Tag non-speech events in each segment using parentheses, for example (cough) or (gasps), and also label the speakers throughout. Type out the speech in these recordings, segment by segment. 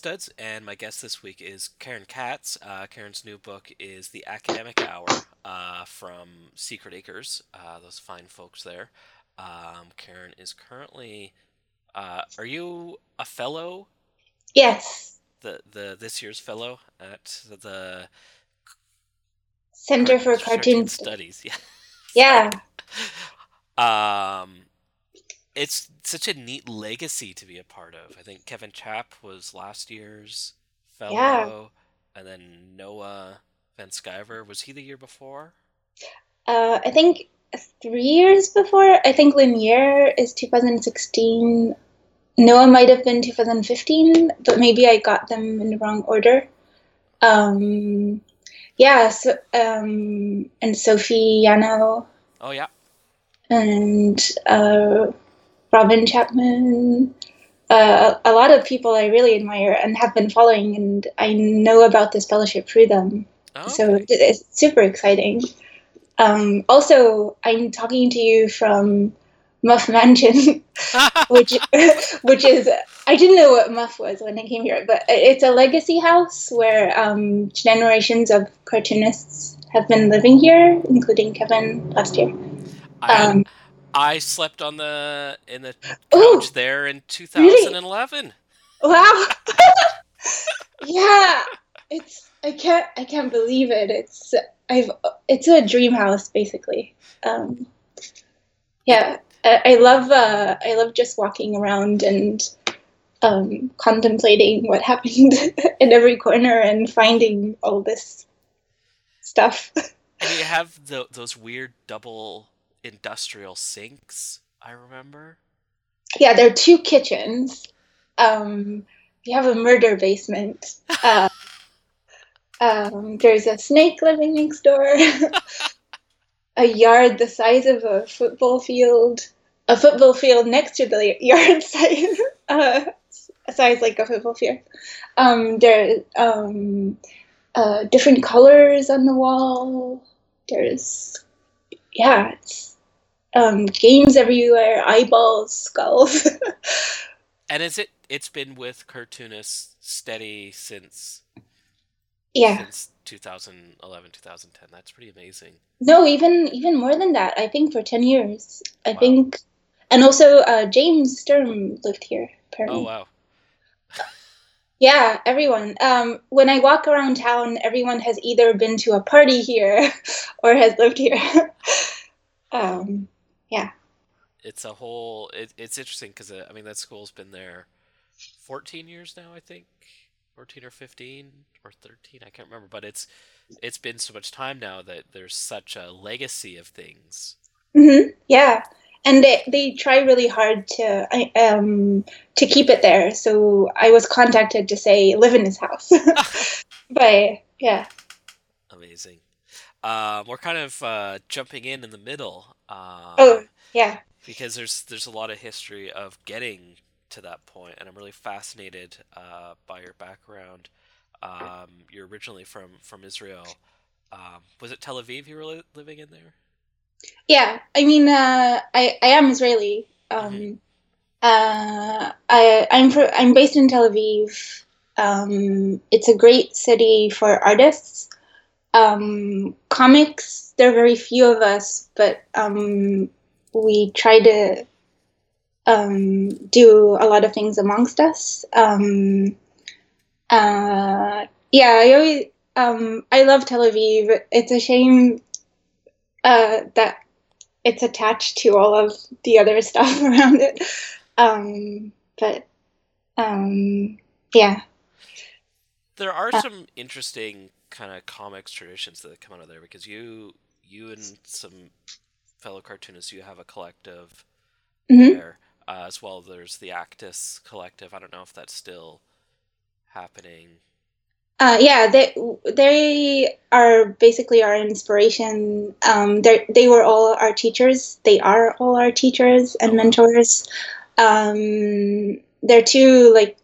Speaker 1: Studs, and my guest this week is Keren Katz. Uh, Keren's new book is The Academic Hour uh, from Secret Acres, uh, those fine folks there. Um, Keren is currently. Uh, are you a fellow?
Speaker 2: Yes,
Speaker 1: The, the this year's fellow at the
Speaker 2: Center for
Speaker 1: Cartoon.
Speaker 2: Studies. (laughs)
Speaker 1: Yeah.
Speaker 2: Yeah, (laughs)
Speaker 1: Um, it's such a neat legacy to be a part of. I think Kevin Czap was last year's fellow,
Speaker 2: Yeah.
Speaker 1: and then Noah Van Sciver was he the year before?
Speaker 2: uh, I think three years before. I think Lumiere is 2016. Noah might have been 2015, but maybe I got them in the wrong order. Um, yeah, so, um, and Sophie Yanow
Speaker 1: Oh yeah,
Speaker 2: and uh, Robyn Chapman. Uh, a lot of people I really admire and have been following, and I know about this fellowship through them.
Speaker 1: oh,
Speaker 2: So
Speaker 1: okay.
Speaker 2: it- it's super exciting. Um, also, I'm talking to you from Muff Mansion, (laughs) (laughs) which (laughs) which is I didn't know what Muff was when I came here, but it's a legacy house where um, generations of cartoonists have been living here, including Kevin last year.
Speaker 1: I,
Speaker 2: Um,
Speaker 1: I slept on the in the
Speaker 2: Ooh.
Speaker 1: couch there in 2011.
Speaker 2: wow! (laughs) yeah, it's I can't I can't believe it. It's I've it's a dream house basically. Um, yeah, I, I love uh, I love just walking around and um, contemplating what (laughs) happened in every corner and finding all this stuff.
Speaker 1: And you have the, those weird double industrial sinks. I remember.
Speaker 2: Yeah, there are two kitchens. Um, you have a murder basement. (laughs) Uh, um, there's a snake living next door. (laughs) a yard the size of a football field. A football field next to the yard (laughs) size, uh, size like a football field. Um, there are um, uh, different colors on the wall. There's, yeah, it's um, games everywhere, eyeballs, skulls. (laughs)
Speaker 1: and is it? It's been with cartoonists steady since.
Speaker 2: Yeah.
Speaker 1: Since 2011, 2010. That's pretty amazing.
Speaker 2: No, even even more than that. I think for 10 years. I
Speaker 1: Wow.
Speaker 2: think, and also uh, James Sturm lived here. Apparently.
Speaker 1: Oh wow. (laughs)
Speaker 2: Yeah, everyone. Um, when I walk around town, everyone has either been to a party here (laughs) or has lived here. um,
Speaker 1: It's a whole. It, it's interesting because uh, I mean that school's been there 14 years now. I think 14 or 15 or 13. I can't remember, but it's it's been so much time now that there's such a legacy of things.
Speaker 2: hmm yeah, and they, they try really hard to I- um, to keep it there. So I was contacted to say live in his house. (laughs) but yeah,
Speaker 1: Amazing. Um, we're kind of uh, jumping in in the middle. Uh,
Speaker 2: Oh. yeah.
Speaker 1: because there's there's a lot of history of getting to that point, and I'm really fascinated uh, by your background. Um, you're originally from from Israel. Um, was it Tel Aviv you were li- living in there?
Speaker 2: Yeah, I mean, uh, I I am Israeli. Um, uh, I I'm fr- I'm based in Tel Aviv. Um, it's a great city for artists. Um, comics, there are very few of us, but um, we try to um, do a lot of things amongst us. Um, uh, yeah, I always um, I love Tel Aviv. It's a shame uh, that it's attached to all of the other (laughs) stuff around it. Um, but um, yeah,
Speaker 1: There are
Speaker 2: Uh,
Speaker 1: some interesting kind of comics traditions that come out of there because you you and some fellow cartoonists you have a collective
Speaker 2: Mhm.
Speaker 1: there uh, as well. There's the Actus collective. I don't know if that's still happening.
Speaker 2: uh, yeah, they they are basically our inspiration. Um, they they were all our teachers. They are all our teachers and mentors. Um, they're two like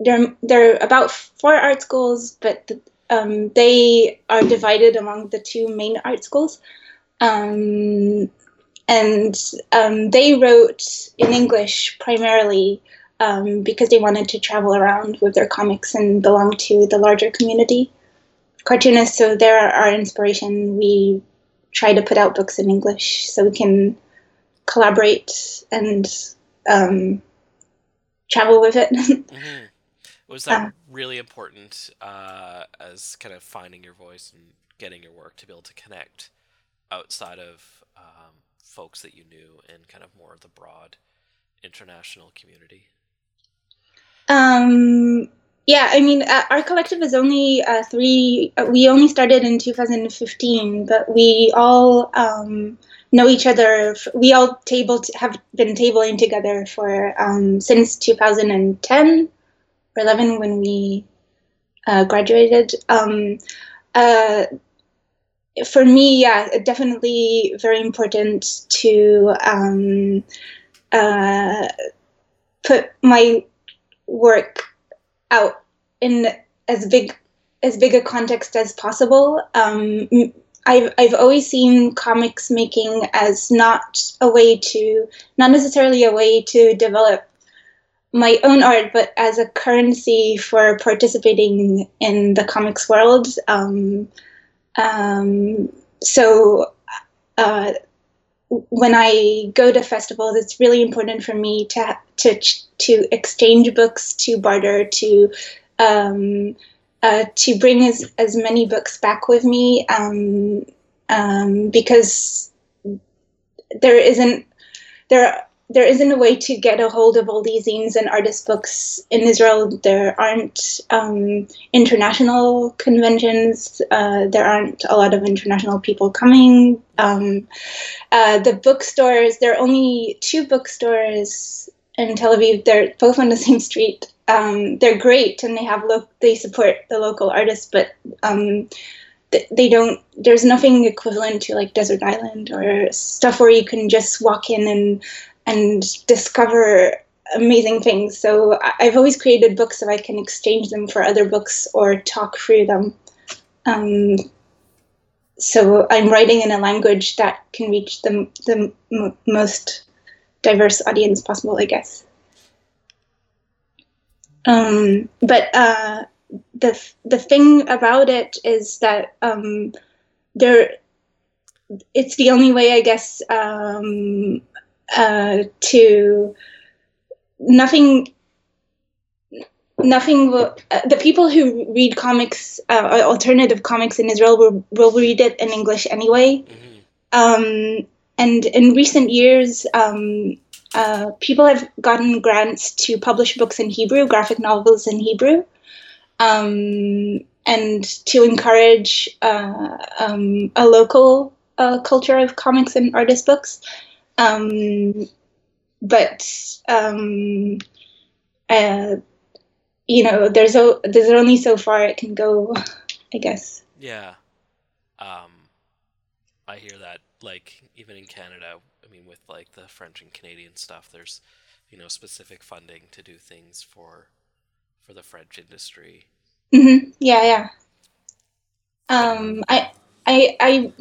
Speaker 2: they're they're about four art schools, but um, they are divided among the two main art schools. Um, and um, they wrote in English primarily um, because they wanted to travel around with their comics and belong to the larger community cartoonists. So they're our inspiration. We try to put out books in English so we can collaborate and um, travel with it. (laughs)
Speaker 1: hmm Was that really important uh, as kind of finding your voice and getting your work to be able to connect outside of um, folks that you knew and kind of more of the broad international community?
Speaker 2: Um, yeah, I mean, uh, our collective is only uh, three. Uh, we only started in 2015, but we all um, know each other. f- We all table have been tabling together for um, since 2010 or 11 when we uh, graduated. Um, uh, for me, yeah, definitely very important to um, uh, put my work out in as big as big a context as possible. Um, I've I've always seen comics making as not a way to not necessarily a way to develop my own art, but as a currency for participating in the comics world. Um, um, so. Uh, when I go to festivals, it's really important for me to to to exchange books, to barter, to um, uh, to bring as, as many books back with me um, um, because there isn't there there isn't a way to get a hold of all these zines and artist books in Israel. There aren't um, international conventions. Uh, there aren't a lot of international people coming. Um, uh, the bookstores, there are only two bookstores in Tel Aviv. They're both on the same street. Um, they're great and they have lo- they support the local artists, but um, they don't there's nothing equivalent to like desert island or stuff where you can just walk in and and discover amazing things. So I've always created books so I can exchange them for other books or talk through them. Um, so I'm writing in a language that can reach the, the m- most diverse audience possible, I guess. Um, but uh, the the thing about it is that um, there, it's the only way, I guess, um, uh, to nothing nothing will, uh, the people who read comics uh, alternative comics in israel will, will read it in english anyway mm-hmm. um, and in recent years um, uh, people have gotten grants to publish books in hebrew graphic novels in hebrew um, and to encourage uh, um, a local uh, culture of comics and artist books um, but um, uh, you know, there's a, there's only so far it can go, I guess.
Speaker 1: Yeah. Um, I hear that. Like even in Canada, I mean, with like the French and Canadian stuff, there's you know specific funding to do things for for the French industry.
Speaker 2: Mm-hmm. Yeah, yeah. Um, I, I, I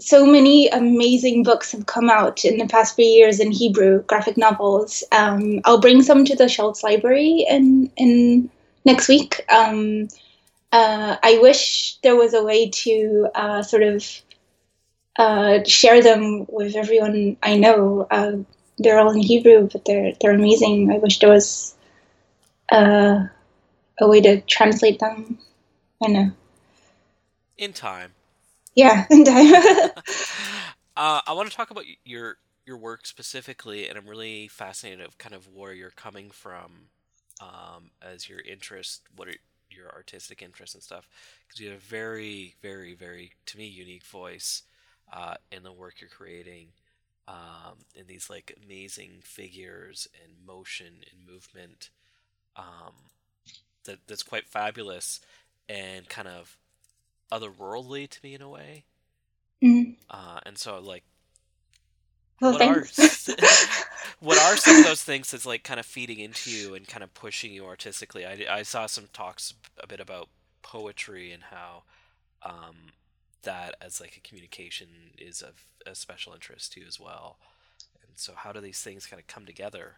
Speaker 2: so many amazing books have come out in the past few years in Hebrew graphic novels. Um, I'll bring some to the Schulz Library in in next week. Um, uh, I wish there was a way to uh, sort of uh, share them with everyone I know. Uh, they're all in Hebrew, but they're they're amazing. I wish there was uh, a way to translate them. I know.
Speaker 1: In time.
Speaker 2: Yeah, (laughs) (laughs)
Speaker 1: uh, I want to talk about your your work specifically, and I'm really fascinated of kind of where you're coming from um, as your interest, what are your artistic interests and stuff, because you have a very, very, very, to me, unique voice uh, in the work you're creating, um, in these like amazing figures and motion and movement, um, that that's quite fabulous and kind of otherworldly to me in a way.
Speaker 2: Mm-hmm.
Speaker 1: Uh, and so like
Speaker 2: well,
Speaker 1: what are (laughs) what are some of those things that's like kind of feeding into you and kind of pushing you artistically? I, I saw some talks a bit about poetry and how um, that as like a communication is of a special interest to you as well. And so how do these things kind of come together?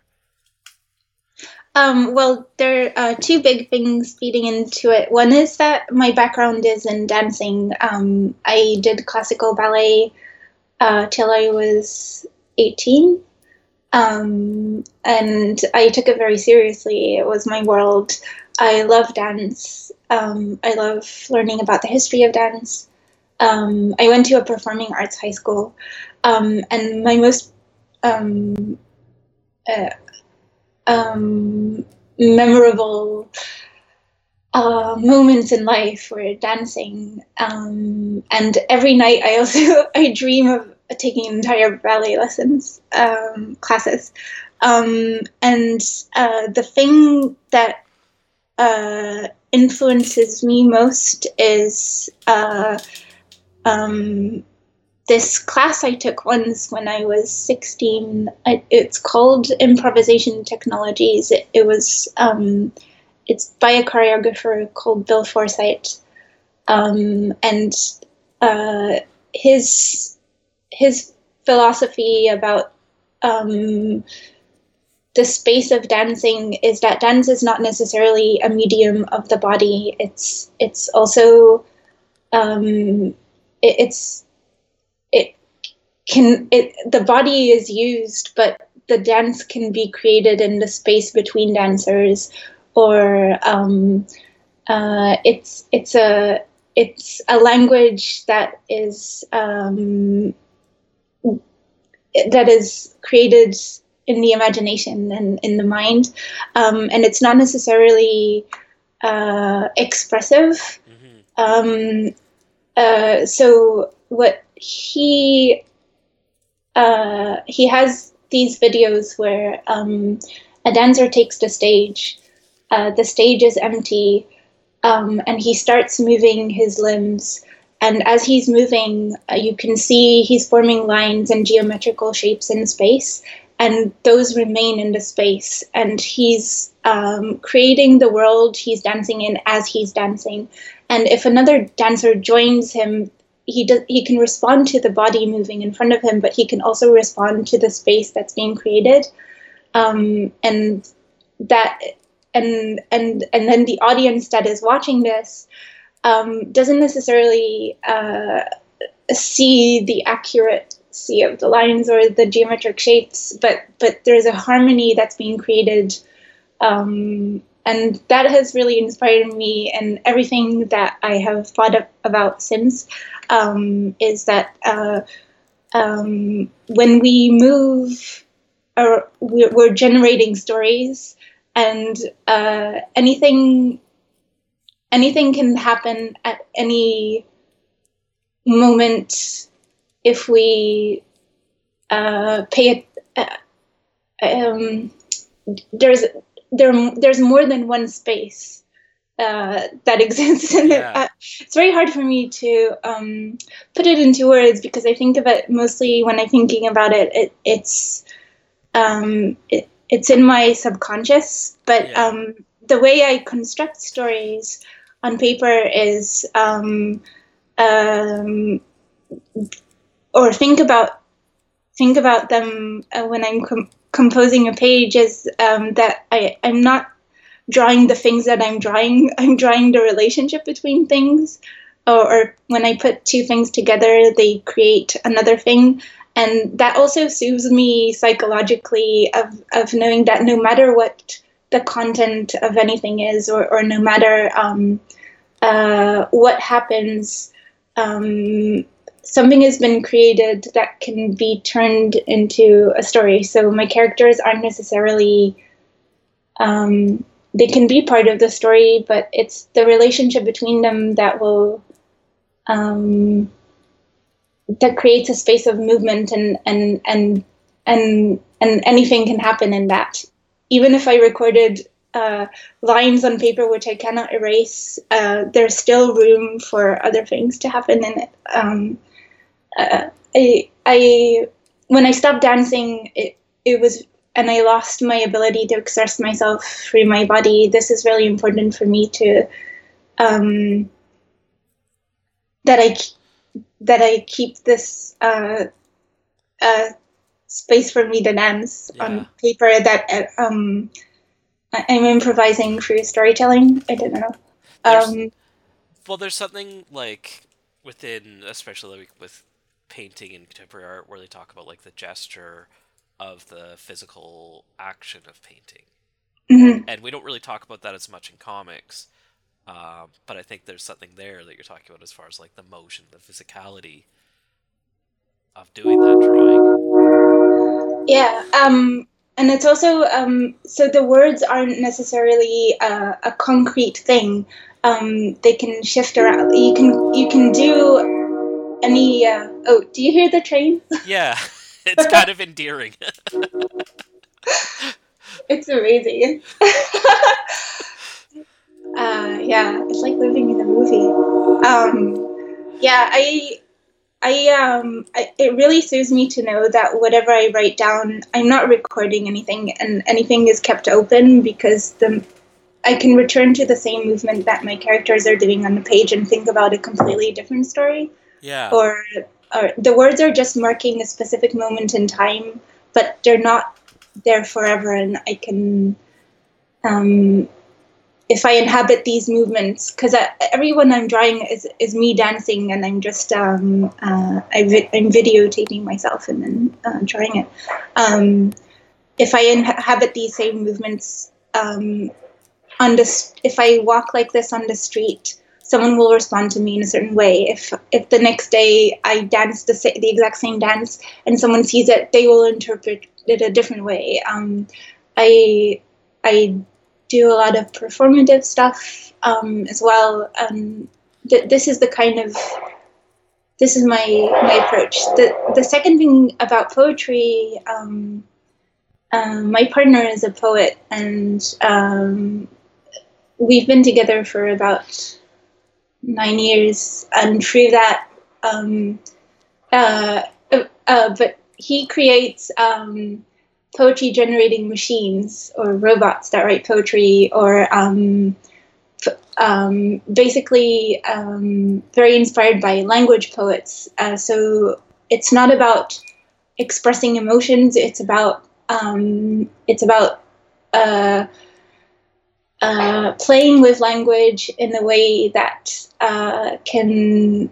Speaker 2: Um, well, there are two big things feeding into it. One is that my background is in dancing. Um, I did classical ballet uh, till I was 18. Um, and I took it very seriously. It was my world. I love dance. Um, I love learning about the history of dance. Um, I went to a performing arts high school. Um, and my most uh, um, memorable uh, moments in life were dancing. Um, and every night I also (laughs) I dream of taking entire ballet lessons um, classes. Um, and uh, the thing that uh, influences me most is uh, um, this class I took once when I was 16. It's called Improvisation Technologies. It, it was, um, it's by a choreographer called Bill Forsythe. Um, and uh, his, his philosophy about um, the space of dancing is that dance is not necessarily a medium of the body. It's, it's also, um, it, it's, can it the body is used but the dance can be created in the space between dancers or um, uh, it's it's a it's a language that is um, that is created in the imagination and in the mind, um, and it's not necessarily uh, expressive.
Speaker 1: hmm
Speaker 2: Um, uh, so what he uh, he has these videos where um, a dancer takes the stage. Uh, the stage is empty, um, and he starts moving his limbs. And as he's moving, uh, you can see he's forming lines and geometrical shapes in space, and those remain in the space. And he's um, creating the world he's dancing in as he's dancing. And if another dancer joins him, he does he can respond to the body moving in front of him, but he can also respond to the space that's being created. Um, and that and and and then the audience that is watching this um, doesn't necessarily uh, see the accuracy of the lines or the geometric shapes, but but there's a harmony that's being created, um, and that has really inspired me. And everything that I have thought of, about since um, is that uh, um, when we move, or we're, we're generating stories, and uh, anything anything can happen at any moment if we uh, pay it. Uh, um, there's there there's more than one space uh, that (laughs) exists it.
Speaker 1: Yeah.
Speaker 2: Uh, it's very hard for me to um, put it into words because I think of it mostly when I'm thinking about it. it it's um, it, it's in my subconscious, but
Speaker 1: Yeah.
Speaker 2: um, the way I construct stories on paper is um, um, or think about think about them uh, when I'm com- composing a page is um, that I, I'm not drawing the things that I'm drawing. (laughs) I'm drawing the relationship between things, or, or when I put two things together, they create another thing. And that also soothes me psychologically of, of knowing that no matter what the content of anything is, or, or no matter um, uh, what happens, um, something has been created that can be turned into a story. So my characters aren't necessarily, um, they can be part of the story, but it's the relationship between them that will, um, that creates a space of movement and, and, and, and, and anything can happen in that. Even if I recorded uh, lines on paper which I cannot erase, uh, there's still room for other things to happen in it. Um, uh, I, I, when I stopped dancing, it, it was, and I lost my ability to express myself through my body. This is really important for me to, um, that I that I keep this uh, uh, space for me to dance
Speaker 1: Yeah.
Speaker 2: on paper. That uh, um, I'm improvising through storytelling. I don't know.
Speaker 1: There's-
Speaker 2: Um,
Speaker 1: Well, there's something like within, especially like with painting and contemporary art, where they talk about like the gesture of the physical action of painting,
Speaker 2: mhm.
Speaker 1: and we don't really talk about that as much in comics. Um, but I think there's something there that you're talking about as far as like the motion, the physicality of doing that drawing.
Speaker 2: Yeah, um, and it's also um, so the words aren't necessarily uh, a concrete thing. Um, they can shift around. You can you can do any. Uh, oh, do you hear the train? (laughs)
Speaker 1: Yeah, it's kind of endearing. (laughs)
Speaker 2: It's amazing. (laughs) uh, yeah, it's like living in a movie. Um, yeah, I, I, um, I, it really soothes me to know that whatever I write down, I'm not recording anything, and anything is kept open because the, I can return to the same movement that my characters are doing on the page and think about a completely different story
Speaker 1: yeah,
Speaker 2: or, or the words are just marking a specific moment in time, but they're not there forever. And I can, um, if I inhabit these movements, because everyone I'm drawing is, is me dancing, and I'm just um, uh, I vi- I'm videotaping myself and then uh, drawing it. Um, if I inhabit these same movements, um, on the if I walk like this on the street, someone will respond to me in a certain way. If if the next day I dance the the exact same dance and someone sees it, they will interpret it a different way. Um, I I do a lot of performative stuff um, as well. Um, th- this is the kind of this is my my approach. The the second thing about poetry, um, um, my partner is a poet, and um, we've been together for about nine years, and through that, um, uh, uh, but he creates um, poetry generating machines or robots that write poetry or um, um, basically um, very inspired by language poets. Uh, so it's not about expressing emotions. It's about um, it's about uh, uh, playing with language in a way that uh, can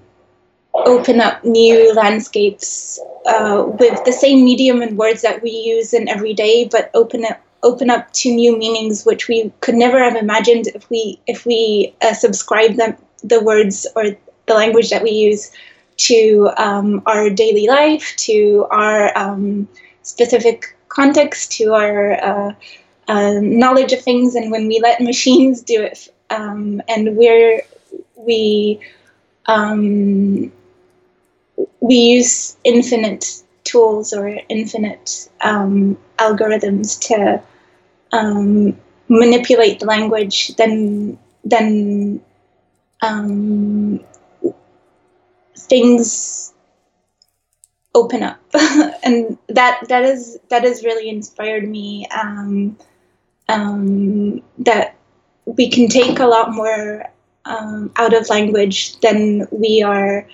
Speaker 2: open up new landscapes uh, with the same medium and words that we use in everyday, but open up open up to new meanings which we could never have imagined if we if we uh, subscribe them the words or the language that we use to um, our daily life, to our um, specific context, to our uh, uh, knowledge of things, and when we let (laughs) machines do it, um, and we're we um, we use infinite tools or infinite um, algorithms to um, manipulate the language, then then um, things open up, (laughs) and that that is that has really inspired me. Um, um, that we can take a lot more um, out of language than we are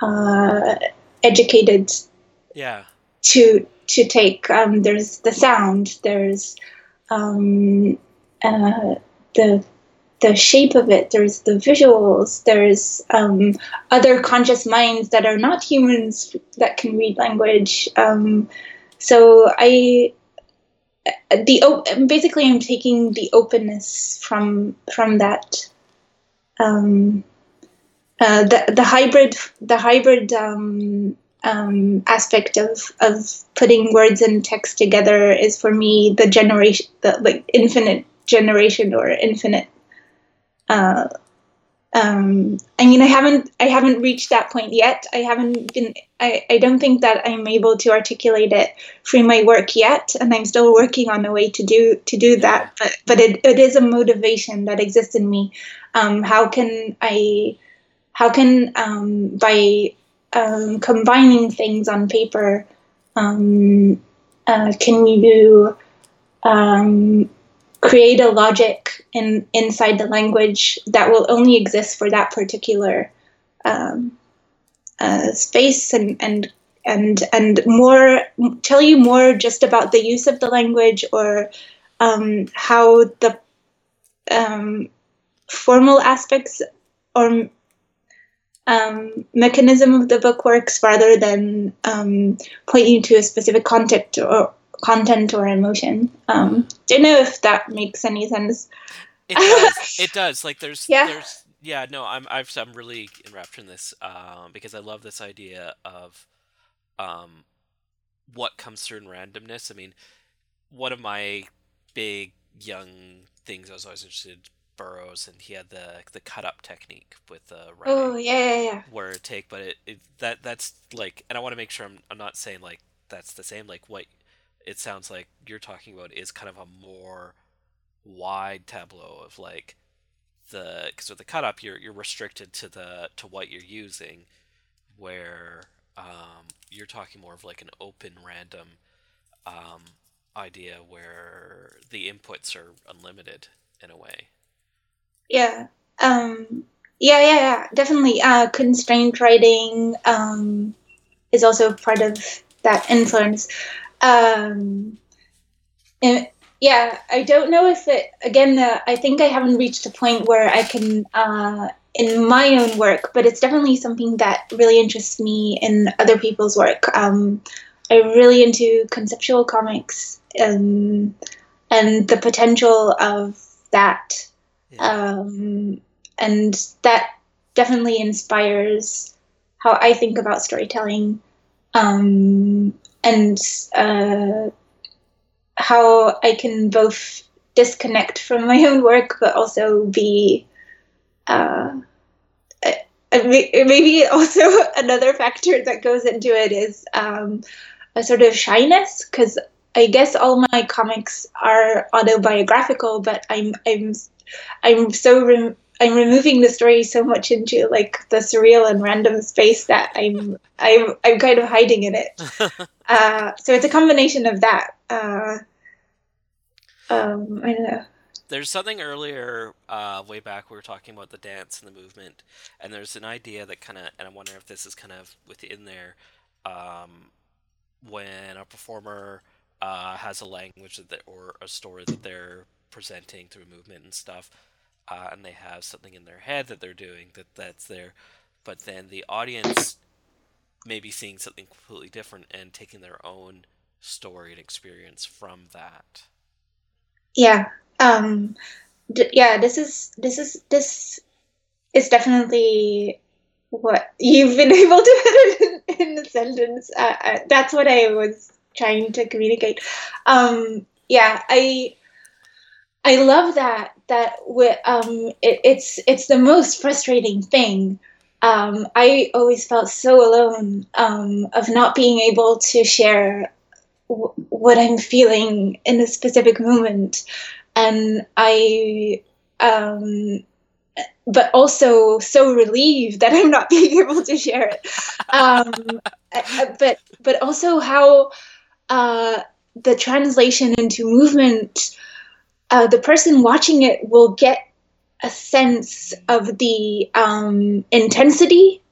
Speaker 2: uh, educated
Speaker 1: Yeah.
Speaker 2: to to take. Um, there's the sound. There's um, uh, the the shape of it. There's the visuals. There's um, other conscious minds that are not humans that can read language. Um, so I the basically I'm taking the openness from from that. Um, uh, the the hybrid the hybrid um, um, aspect of of putting words and text together is for me the generation the like infinite generation or infinite uh, um, I mean I haven't I haven't reached that point yet. I haven't been I, I don't think that I'm able to articulate it through my work yet and I'm still working on a way to do to do that but but it, it is a motivation that exists in me. Um, how can I how can um, by um, combining things on paper um, uh, can you um, create a logic in inside the language that will only exist for that particular um, uh, space and and and and more tell you more just about the use of the language or um, how the um, formal aspects or um, mechanism of the book works rather than um, you to a specific content or content or emotion. Um, don't know if that makes any sense.
Speaker 1: It does. it (laughs) does. Like there's
Speaker 2: Yeah.
Speaker 1: there's yeah, no, I'm I've, I'm really enraptured in this um, because I love this idea of um, what comes through in randomness. I mean, one of my big young things I was always interested in Burroughs, and he had the the cut up technique with the writing
Speaker 2: Oh yeah, yeah, yeah.
Speaker 1: where it take, but it, it that that's like, and I want to make sure I'm I'm not saying like that's the same. Like what it sounds like you're talking about is kind of a more wide tableau of like the because with the cut up you're you're restricted to the to what you're using, where um, you're talking more of like an open random um, idea where the inputs are unlimited in a way.
Speaker 2: Yeah. Um, yeah, yeah, yeah, definitely. Uh, constrained writing um, is also part of that influence. Um, and yeah, I don't know if it, again, uh, I think I haven't reached a point where I can, uh, in my own work, but it's definitely something that really interests me in other people's work. Um, I'm really into conceptual comics um, and the potential of that
Speaker 1: Yeah.
Speaker 2: um, and that definitely inspires how I think about storytelling um, and uh, how I can both disconnect from my own work but also be uh, maybe also (laughs) another factor that goes into it is um, a sort of shyness because I guess all my comics are autobiographical, but I'm I'm I'm so I'm removing the story so much into like the surreal and random space that I'm I'm I'm kind of hiding in it. (laughs) Uh, so it's a combination of that. Uh, um, I don't know.
Speaker 1: There's something earlier, uh, way back, we were talking about the dance and the movement, and there's an idea that kind of, and I'm wondering if this is kind of within there, um, when a performer uh, has a language that they, or a story that they're presenting through movement and stuff, uh, and they have something in their head that they're doing that that's there, but then the audience may be seeing something completely different and taking their own story and experience from that.
Speaker 2: Yeah. Um, d- yeah. This is this is this is definitely what you've been (laughs) able to put in, in sentence. Uh, uh, that's what I was trying to communicate. Um, yeah, I I love that that um, it, it's it's the most frustrating thing. Um, I always felt so alone um, of not being able to share w- what I'm feeling in a specific moment, and I um, but also so relieved that I'm not (laughs) being able to share it. Um, (laughs) uh, but but also how uh, the translation into movement, uh, the person watching it will get a sense of the um, intensity.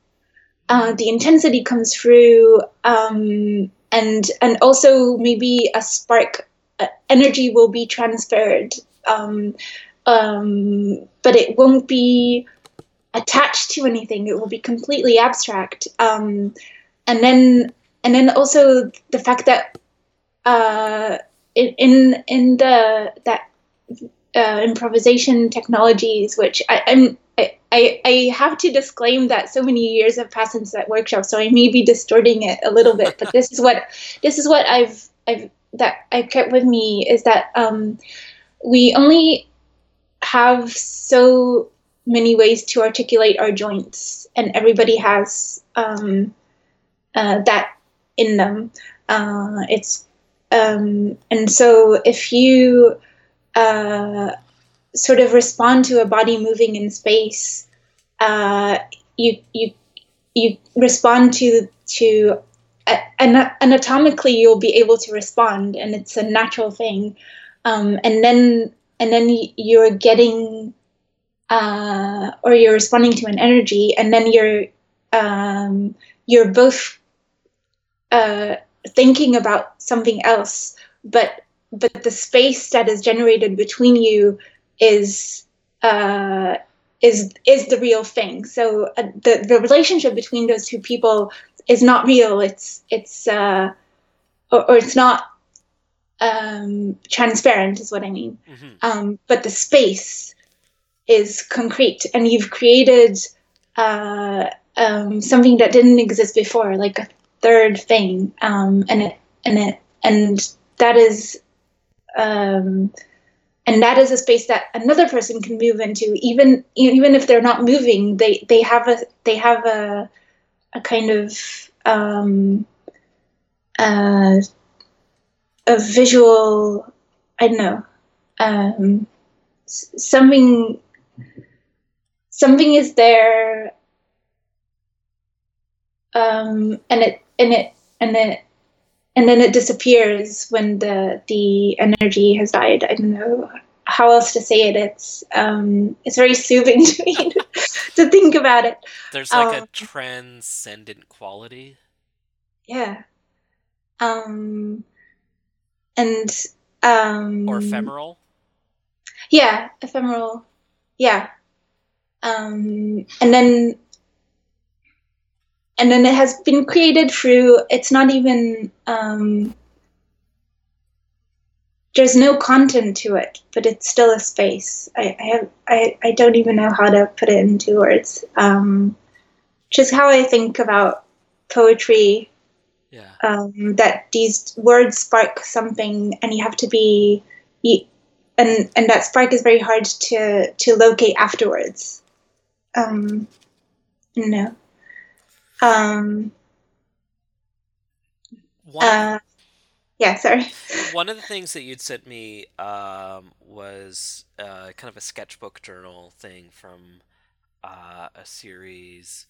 Speaker 2: Uh, the intensity comes through, um, and and also maybe a spark, uh, energy will be transferred. Um, um, but it won't be attached to anything. It will be completely abstract. Um, and then and then also the fact that uh, in in in the that uh, improvisation technologies, which I, I'm I, I I have to disclaim that so many years have passed since that workshop, so I may be distorting it a little bit. But this is what (laughs) this is what I've I've that I kept with me is that um, we only have so many ways to articulate our joints, and everybody has um, uh, that in them. Uh, it's um, and so if you uh, sort of respond to a body moving in space, uh, you you you respond to to ana- anatomically you'll be able to respond, and it's a natural thing. Um, and then and then you're getting uh, or you're responding to an energy, and then you're um, you're both uh, thinking about something else, but but the space that is generated between you is uh, is is the real thing. So uh, the the relationship between those two people is not real. It's it's uh, or, or it's not um, transparent, is what I mean.
Speaker 1: hmm
Speaker 2: Um, but the space is concrete, and you've created uh, um, something that didn't exist before, like a third thing, um, and it and it and that is um, and that is a space that another person can move into, even even if they're not moving. They they have a they have a a kind of um, uh, a visual. I don't know. Um, something something is there um, and it and it and it and then it disappears when the the energy has died. I don't know how else to say it. It's um, it's very soothing (laughs) to me to, to think about it.
Speaker 1: There's like a
Speaker 2: Um,
Speaker 1: transcendent quality.
Speaker 2: yeah. Um and um
Speaker 1: Or ephemeral.
Speaker 2: yeah ephemeral. Yeah. Um and then and then it has been created through it's not even um there's no content to it, but it's still a space. I, I have I, I don't even know how to put it into words. Um, just how I think about poetry.
Speaker 1: Yeah.
Speaker 2: Um, that these words spark something, and you have to be, you, and and that spark is very hard to to locate afterwards. Um, know. Um,
Speaker 1: One,
Speaker 2: uh, yeah, sorry. (laughs)
Speaker 1: one of the things that you'd sent me um, was uh, kind of a sketchbook journal thing from uh, a series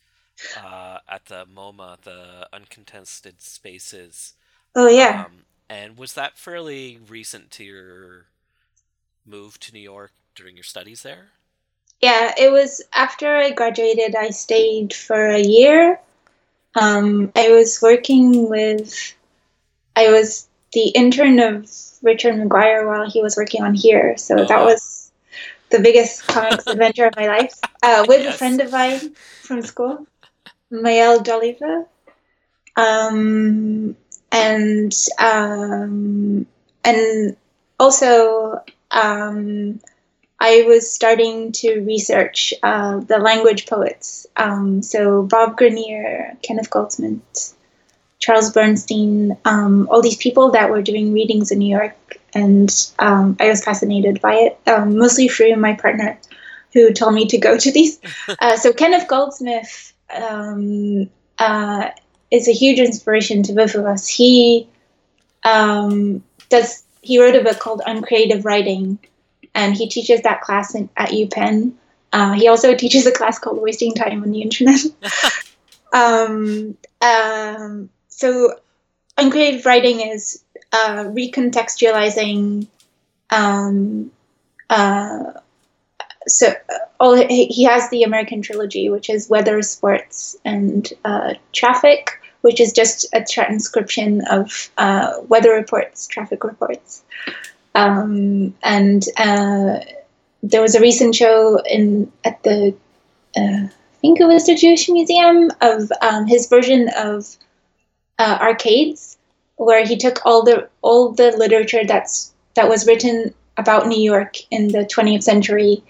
Speaker 1: uh, at the MoMA, the Uncontested Spaces.
Speaker 2: Oh yeah.
Speaker 1: Um, and was that fairly recent to your move to New York during your studies there?
Speaker 2: Yeah, it was after I graduated, I stayed for a year. Um, I was working with, I was the intern of Richard McGuire while he was working on here. So
Speaker 1: Oh,
Speaker 2: that was the biggest comics (laughs) adventure of my life. Uh, with a friend of mine from school, Maëlle Doliveux. Um, and um, and also um, I was starting to research uh, the language poets. Um, so Bob Grenier, Kenneth Goldsmith, Charles Bernstein, um, all these people that were doing readings in New York, and um, I was fascinated by it. Um, mostly through my partner, who told me to go to these. (laughs) Uh, so Kenneth Goldsmith um, uh, is a huge inspiration to both of us. He um, does. He wrote a book called Uncreative Writing, and he teaches that class in, at UPenn. Uh, he also (laughs) teaches a class called Wasting Time on the Internet. (laughs) um, um, so, uncreative writing is uh, recontextualizing. Um, uh, so, uh, all he he has the American trilogy, which is weather, sports, and uh, traffic, which is just a transcription of uh, weather reports, traffic reports. Um, and uh, there was a recent show in at the uh, I think it was the Jewish Museum of um, his version of uh, arcades, where he took all the all the literature that's that was written about New York in the 20th century,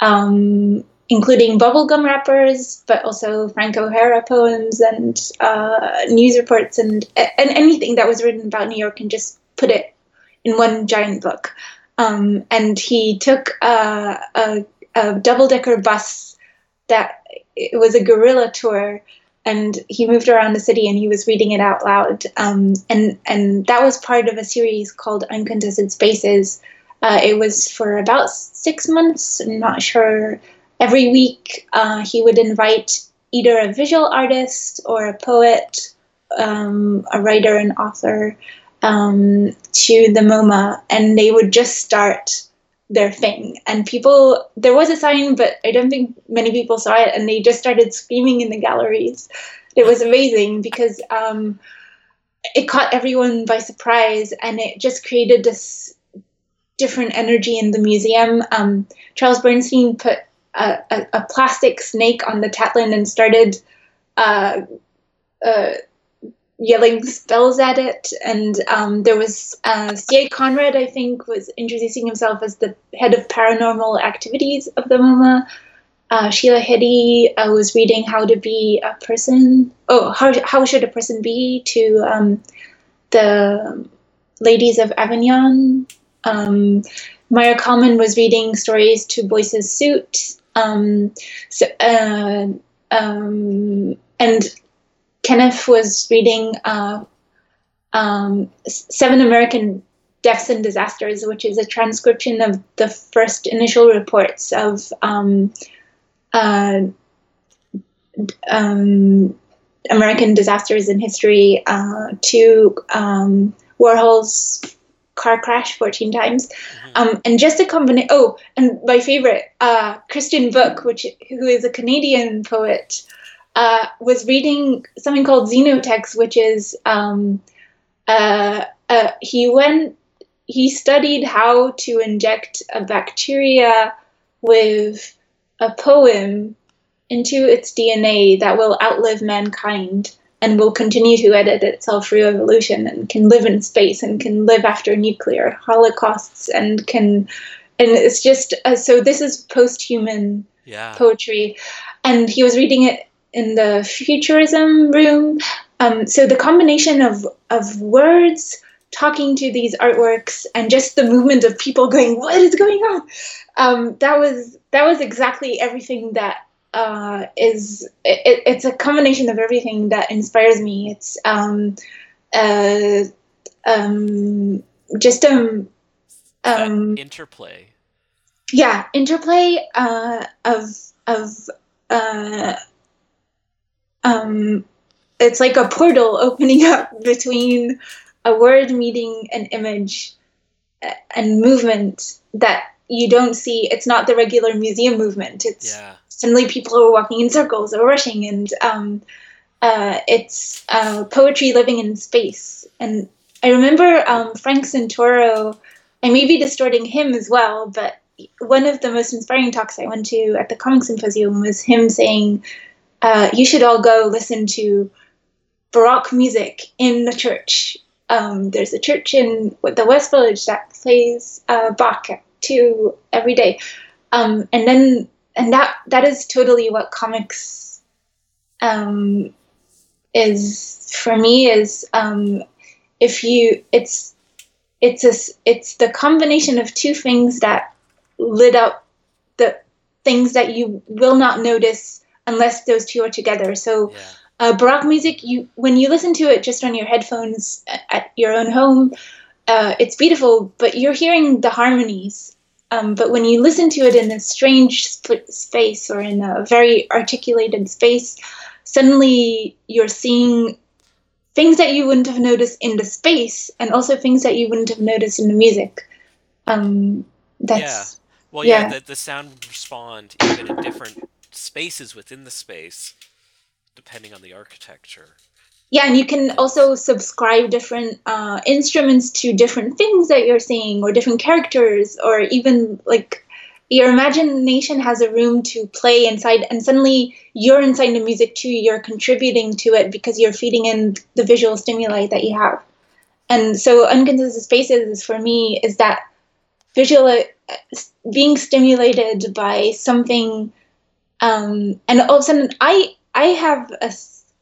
Speaker 2: um, including bubblegum wrappers, but also Frank O'Hara poems and uh, news reports and and anything that was written about New York, and just put it in one giant book. Um, and he took uh, a, a double decker bus that it was a guerrilla tour and he moved around the city and he was reading it out loud. Um, and and that was part of a series called uncontested spaces. Uh, it was for about six months i'm not sure. Every week uh, he would invite either a visual artist or a poet um, a writer an author um, to the MoMA, and they would just start their thing. And people, there was a sign, but I don't think many people saw it, and they just started screaming in the galleries. It was amazing because um, it caught everyone by surprise, and it just created this different energy in the museum. Um, Charles Bernstein put a, a, a plastic snake on the Tatlin and started. Uh, uh, yelling spells at it. And um, there was uh, C.A. Conrad, I think, was introducing himself as the head of paranormal activities of the MoMA. Uh, Sheila Heti uh, was reading How to Be a Person. Oh, how, how should a person be to um, the ladies of Avignon. Um, Maira Kalman was reading stories to Beuys's Suit. Um, so, uh, um, and Kenneth was reading uh, um, Seven American Deaths and Disasters, which is a transcription of the first initial reports of um, uh, um, American disasters in history uh, to um, Warhol's car crash 14 times. Um, and just a combination. Oh, and my favorite, uh, Christian Bök, which who is a Canadian poet, uh, was reading something called Xenotext, which is um, uh, uh, he went he studied how to inject a bacteria with a poem into its DNA that will outlive mankind. and will continue to edit itself through evolution and can live in space and can live after nuclear holocausts and can and it's just uh, so this is post-human
Speaker 1: Yeah.
Speaker 2: poetry and he was reading it in the futurism room. Um, so the combination of of words talking to these artworks and just the movement of people going what is going on? Um, that was that was exactly everything that uh, is it, it's a combination of everything that inspires me. It's um, uh, um, just um, um,
Speaker 1: interplay.
Speaker 2: yeah interplay uh, of of uh, um, it's like a portal (laughs) opening up between a word meeting an image uh, and movement that you don't see. It's not the regular museum movement. It's
Speaker 1: Yeah.
Speaker 2: suddenly people are walking in circles or rushing and um, uh, it's uh, poetry living in space. And i remember um, frank santoro i may be distorting him as well but one of the most inspiring talks i went to at the comic symposium was him saying uh, you should all go listen to baroque music in the church. Um, there's a church in the west village that plays uh, bach two every day. Um, and then and that that is totally what comics um, is for me is um, if you it's it's a it's the combination of two things that lit up the things that you will not notice unless those two are together so
Speaker 1: Yeah.
Speaker 2: uh, baroque music you when you listen to it just on your headphones at, at your own home uh, it's beautiful but you're hearing the harmonies um, but when you listen to it in a strange sp- space or in a very articulated space suddenly you're seeing things that you wouldn't have noticed in the space and also things that you wouldn't have noticed in the music um, that's
Speaker 1: Well, yeah,
Speaker 2: Yeah.
Speaker 1: the, the sound would respond even in different spaces within the space, depending on the architecture.
Speaker 2: Yeah, and you can also subscribe different uh, instruments to different things that you're seeing, or different characters, or even like your imagination has a room to play inside, and suddenly you're inside the music too. You're contributing to it because you're feeding in the visual stimuli that you have. And so, uncontested spaces for me is that visual uh, being stimulated by something, um, and all of a sudden, I I have a,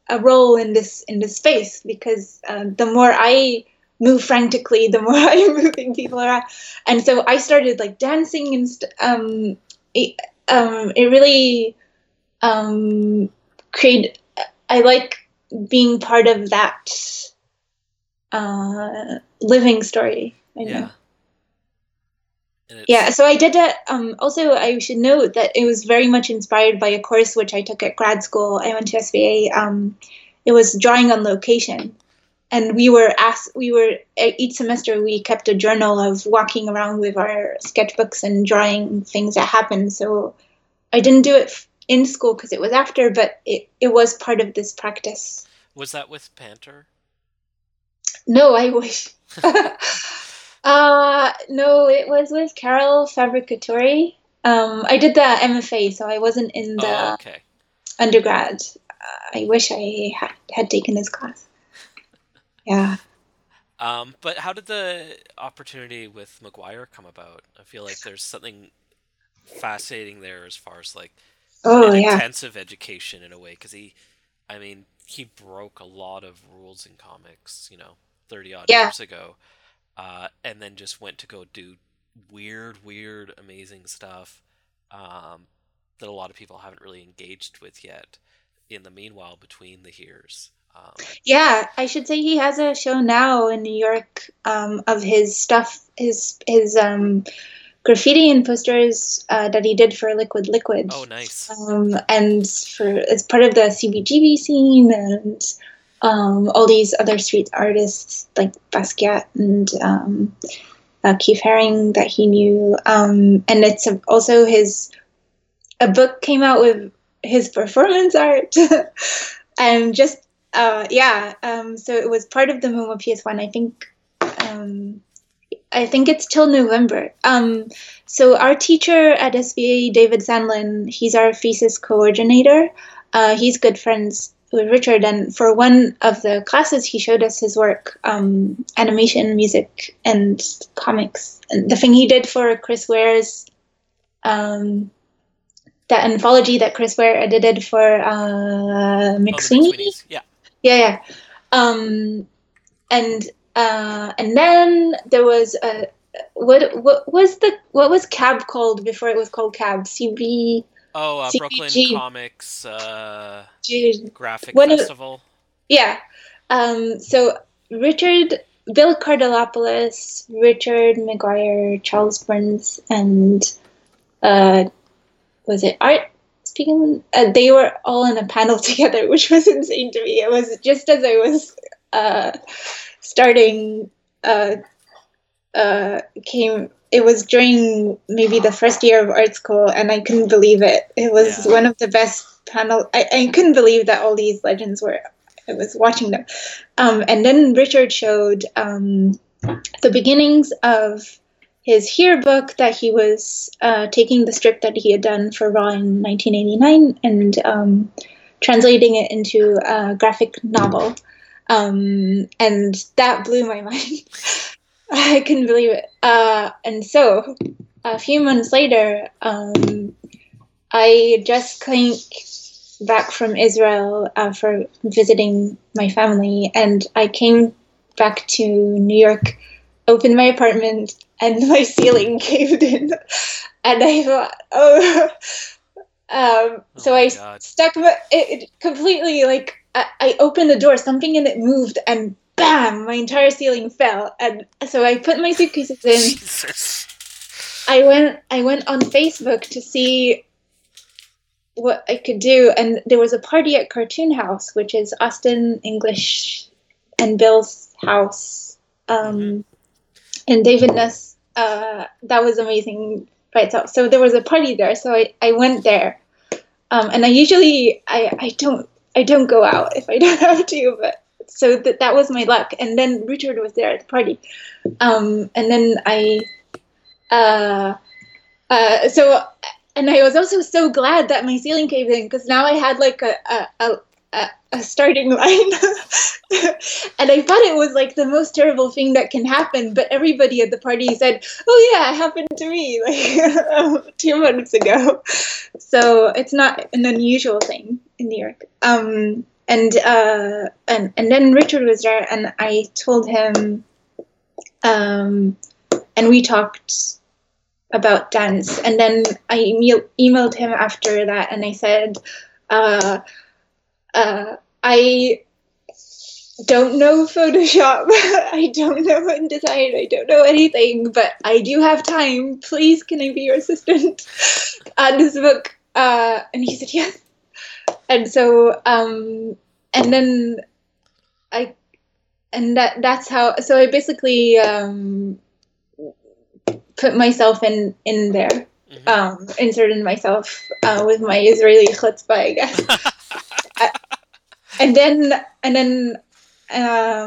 Speaker 2: a role in this in this space because uh, the more I move frantically, the (laughs) more I'm moving people around, and so I started like dancing and st- um, it, um, it really um, create. I like being part of that uh, living story. I know.
Speaker 1: Yeah. It's,
Speaker 2: Yeah, so I did that. Um, also, I should note that it was very much inspired by a course which I took at grad school. I went to SVA. Um, it was drawing on location, and we were asked. We were each semester we kept a journal of walking around with our sketchbooks and drawing things that happened. So I didn't do it f- in school because it was after, but it, it was part of this practice.
Speaker 1: Was that with Panther?
Speaker 2: No, I wish. (laughs) (laughs) uh, no, it was with Carol Fabricatore. Um, I did the MFA, so I wasn't in the
Speaker 1: oh, okay.
Speaker 2: undergrad. Uh, I wish I had, had taken this class. (laughs) Yeah.
Speaker 1: Um, but how did the opportunity with McGuire come about? I feel like there's something fascinating there as far as like
Speaker 2: Oh,
Speaker 1: an
Speaker 2: yeah.
Speaker 1: intensive education in a way, because he, I mean, he broke a lot of rules in comics, you know, thirty odd
Speaker 2: Yeah.
Speaker 1: years ago, uh, and then just went to go do weird, weird, amazing stuff um, that a lot of people haven't really engaged with yet. In the meanwhile, between the years, um,
Speaker 2: Yeah, I should say he has a show now in New York um, of his stuff, his his um, graffiti and posters uh, that he did for Liquid Liquid.
Speaker 1: oh, nice.
Speaker 2: um, and for as part of the CBGB scene and um, all these other street artists like Basquiat and um, uh, Keith Haring that he knew. Um, and it's also his a book came out with his (laughs) performance art and (laughs) just uh, yeah. Um, so it was part of the MoMA PS1. I think. Um, I think it's till November. Um, so our teacher at SVA, David Sandlin, he's our thesis coordinator. Uh, he's good friends with Richard, and for one of the classes, he showed us his work, um, animation, music, and comics. And the thing he did for Chris Ware's um, that anthology that Chris Ware edited for uh,
Speaker 1: Oh,
Speaker 2: McSweeney.
Speaker 1: McSweeney's. Yeah.
Speaker 2: Yeah, yeah. Um, and uh, and then there was a what what was the what was Cab called before it was called Cab? CB.
Speaker 1: Oh, uh. Brooklyn Comics uh, Graphic
Speaker 2: of-
Speaker 1: Festival.
Speaker 2: Yeah. Um, so Richard, Bill Kartalopoulos, Richard McGuire, Charles Burns, and uh, was it Art? Spiegelman, uh, they were all in a panel (laughs) together, which was insane to me. It was just as I was uh, starting. Uh, uh, came. It was during maybe the first year of art school, and I couldn't believe it. It was
Speaker 1: Yeah.
Speaker 2: one of the best panel. I, I couldn't believe that all these legends were I was watching them. Um, and then Richard showed um, the beginnings of his here book that he was uh, taking the strip that he had done for Raw in 1989 and um, translating it into a graphic novel. Um, and that blew my (laughs) mind. (laughs) I couldn't believe it. Uh, and so a few months later, um, I just came back from Israel uh, for visiting my family, and I came back to New York, opened my apartment, and (laughs) my ceiling caved in, and I thought, oh. (laughs) Um, so
Speaker 1: my
Speaker 2: I
Speaker 1: God.
Speaker 2: stuck my, it, it completely like I, I opened the door, something in it moved, and bam, my entire ceiling fell. And so I put my suitcases in.
Speaker 1: Jesus.
Speaker 2: I went I went on Facebook to see what I could do, and there was a party at Cartoon House, which is Austin English and Bill's house, um, and David Ness. Uh, that was amazing by itself. So there was a party there, so I, I went there, um, and I usually I, I don't I don't go out if I don't (laughs) have to, but so that that was my luck. And then Richard was there at the party, um, and then I uh, uh, so and I was also so glad that my ceiling caved in because now I had like a a, a, a, starting (laughs) line, and I thought it was like the most terrible thing that can happen. But everybody at the party said, "Oh yeah, it happened to me (laughs) like (laughs) two months ago." So it's not an unusual thing in New York. Um, and uh, and and then Richard was there, and I told him, um, and we talked about dance. And then I email, emailed him after that, and I said, uh, uh, I don't know Photoshop. (laughs) I don't know InDesign. I don't know anything, but I do have time. Please, can I be your assistant (laughs) on this book? Uh, and he said yes. And so, um, and then I, and that that's how. So I basically um, put myself in in there,
Speaker 1: Mhm.
Speaker 2: um, inserted myself uh, with my Israeli chutzpah, I guess. (laughs) I- and then and then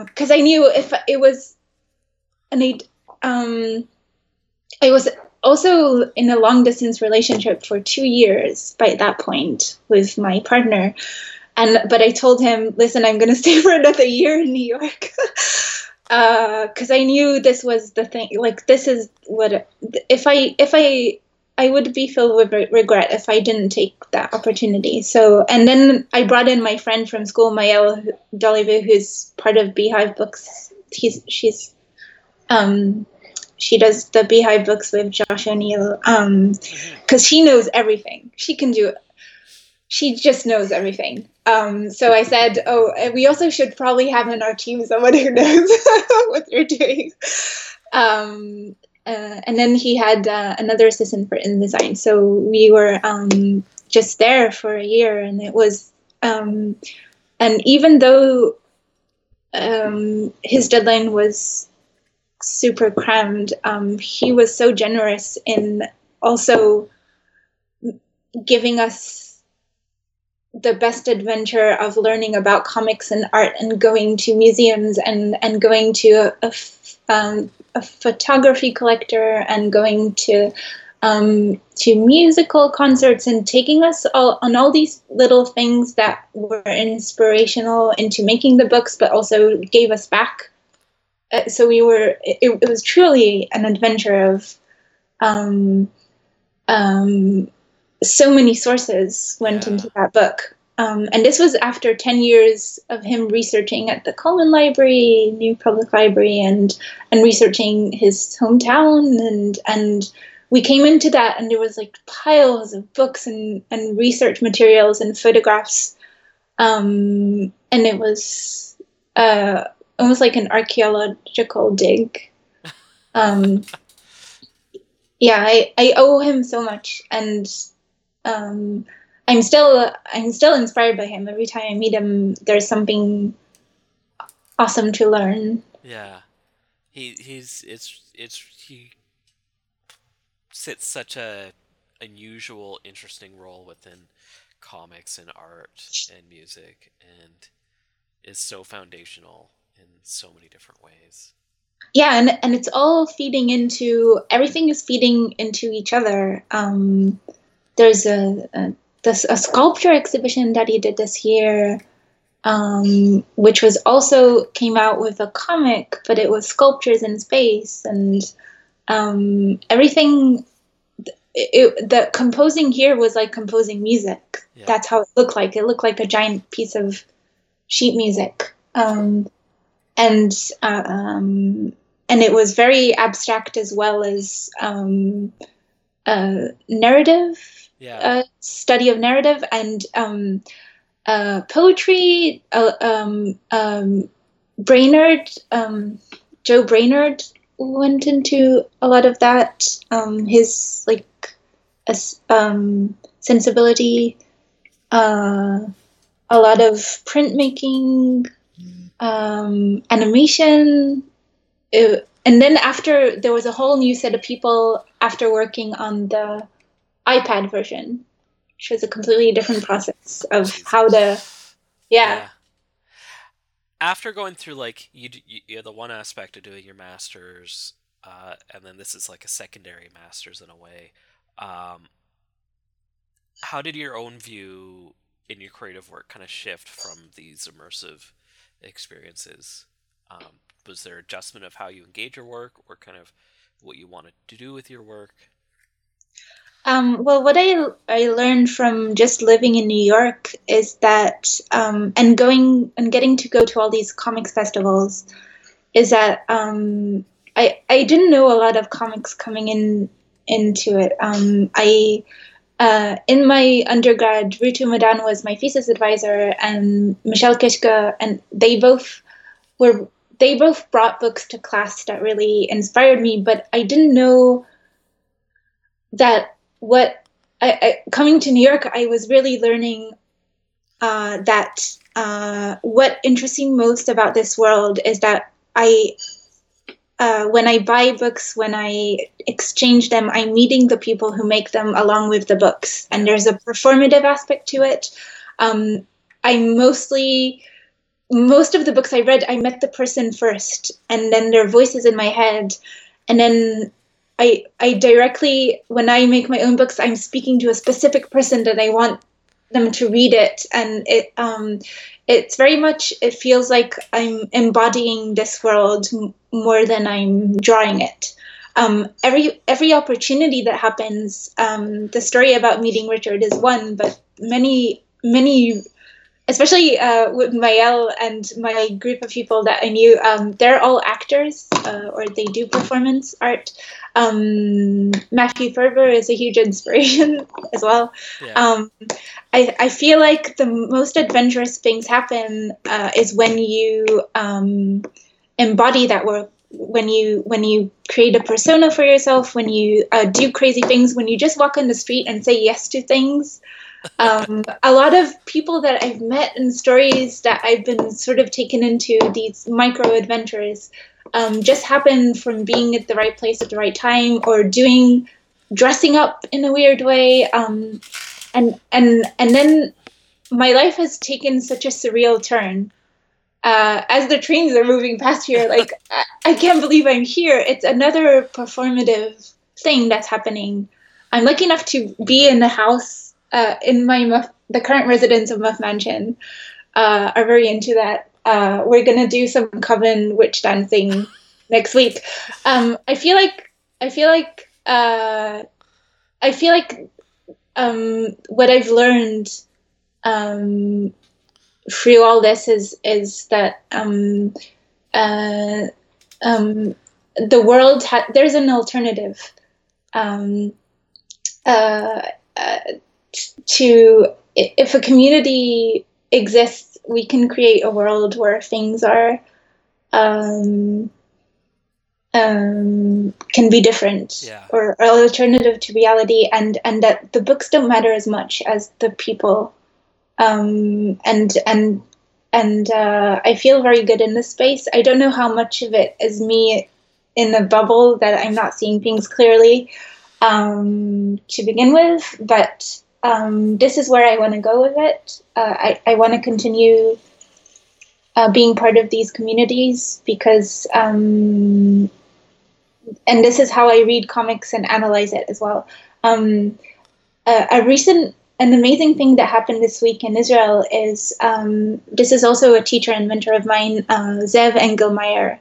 Speaker 2: because I knew if it was, and I um, I was also in a long distance relationship for two years by that point with my partner. And but I told him, listen, I'm going (laughs) to stay for another year in New York, (laughs) because I knew this was the thing. Like this is what if I if I I would be filled with re- regret if I didn't take that opportunity. So and then I brought in my friend from school, Maëlle Doliveux, who's part of Beehive Books. He's she's um she does the Beehive books with Josh O'Neill um because she knows everything. She can do She just knows everything. Um, so I said, oh, we also should probably have in our team someone who (laughs) knows (laughs) what they're doing. Um, uh, and then he had uh, another assistant for InDesign. So we were um, just there for a year, and it was, um, and even though um, his deadline was super crammed, um, he was so generous in also giving us the best adventure of learning about comics and art and going to museums and, and going to a, a, um, a photography collector and going to um, to musical concerts and taking us all on all these little things that were inspirational into making the books, but also gave us back. Uh, so we were, it, it, was truly an adventure of um, um, so many sources went
Speaker 1: Yeah.
Speaker 2: into that book. Um, and this was after 10 years of him researching at the Coleman Library, New Public Library, and, and researching his hometown. And, and we came into that, and there was like piles of books and, and research materials and photographs. Um, and it was uh, almost like an archaeological dig. (laughs) Um, yeah, I, I owe him so much. And um, I'm still I'm still inspired by him. Every time I meet him, there's something awesome to learn.
Speaker 1: Yeah, he he's it's it's he sits such a unusual, interesting role within comics and art and music, and is so foundational in so many different ways.
Speaker 2: Yeah, and and it's all feeding into everything is feeding into each other. Um, there's a, a this a sculpture exhibition that he did this year, um, which was also came out with a comic, but it was sculptures in space and um, everything. It, the composing here was like composing music.
Speaker 1: Yeah.
Speaker 2: That's how it looked like. It looked like a giant piece of sheet music, um, and um, and it was very abstract as well as um, uh, narrative
Speaker 1: Yeah,
Speaker 2: uh, study of narrative and um, uh, poetry. Uh, um, um, Brainard, um, Joe Brainard went into a lot of that. Um, his like um, sensibility, uh, a lot of printmaking, um, animation. It- and then after there was a whole new set of people after working on the iPad version, which was a completely different process of how to, yeah,
Speaker 1: After going through like you, you, you have the one aspect of doing your masters, uh, and then this is like a secondary masters in a way. Um, how did your own view in your creative work kind of shift from these immersive experiences? Um, was there adjustment of how you engage your work, or kind of what you wanted to do with your work?
Speaker 2: Um, well, what I I learned from just living in New York is that, um, and going and getting to go to all these comics festivals, is that um, I I didn't know a lot of comics coming in into it. Um, I uh, in my undergrad, Rutu Modan was my thesis advisor, and Michel Kichka, and they both were they both brought books to class that really inspired me. But I didn't know that what I, I, coming to New York, I was really learning uh, that uh, what interests me most about this world is that I, uh, when I buy books, when I exchange them, I'm meeting the people who make them along with the books, and there's a performative aspect to it. Um, I mostly most of the books I read, I met the person first, and then their voices in my head, and then I I directly when I make my own books, I'm speaking to a specific person that I want them to read it, and it um it's very much it feels like I'm embodying this world more than I'm drawing it. Um, every every opportunity that happens, um, the story about meeting Richard is one, but many many especially uh, with Maëlle and my group of people that I knew, um, they're all actors uh, or they do performance art. Um, Matthew Thurber is a huge inspiration (laughs) as well.
Speaker 1: Yeah,
Speaker 2: Um, I, I feel like the most adventurous things happen uh, is when you um, embody that work. When you when you create a persona for yourself, when you uh, do crazy things, when you just walk on the street and say yes to things, (laughs) um, a lot of people that I've met and stories that I've been sort of taken into these micro adventures um, just happen from being at the right place at the right time or doing dressing up in a weird way um, and and and then my life has taken such a surreal turn uh, as the trains are moving past here like (laughs) I, I can't believe i'm here it's another performative thing that's happening I'm lucky enough to be in the house uh, in my Muff, the current residents of Muff Mansion uh, are very into that. Uh, we're gonna do some coven witch dancing (laughs) next week. Um, I feel like I feel like uh, I feel like um, what I've learned um, through all this is is that um, uh, um, the world ha- there's an alternative um, uh, uh, to if a community exists, we can create a world where things are um, um, can be different
Speaker 1: Yeah.
Speaker 2: or, or alternative to reality, and and that the books don't matter as much as the people, um, and and and uh, I feel very good in this space. I don't know how much of it is me in a bubble that I'm not seeing things clearly um, to begin with, but um, this is where I want to go with it. Uh, I, I want to continue uh, being part of these communities because, um, and this is how I read comics and analyze it as well. Um, a, a recent, an amazing thing that happened this week in Israel is um, this is also a teacher and mentor of mine, uh, Zev Engelmayer.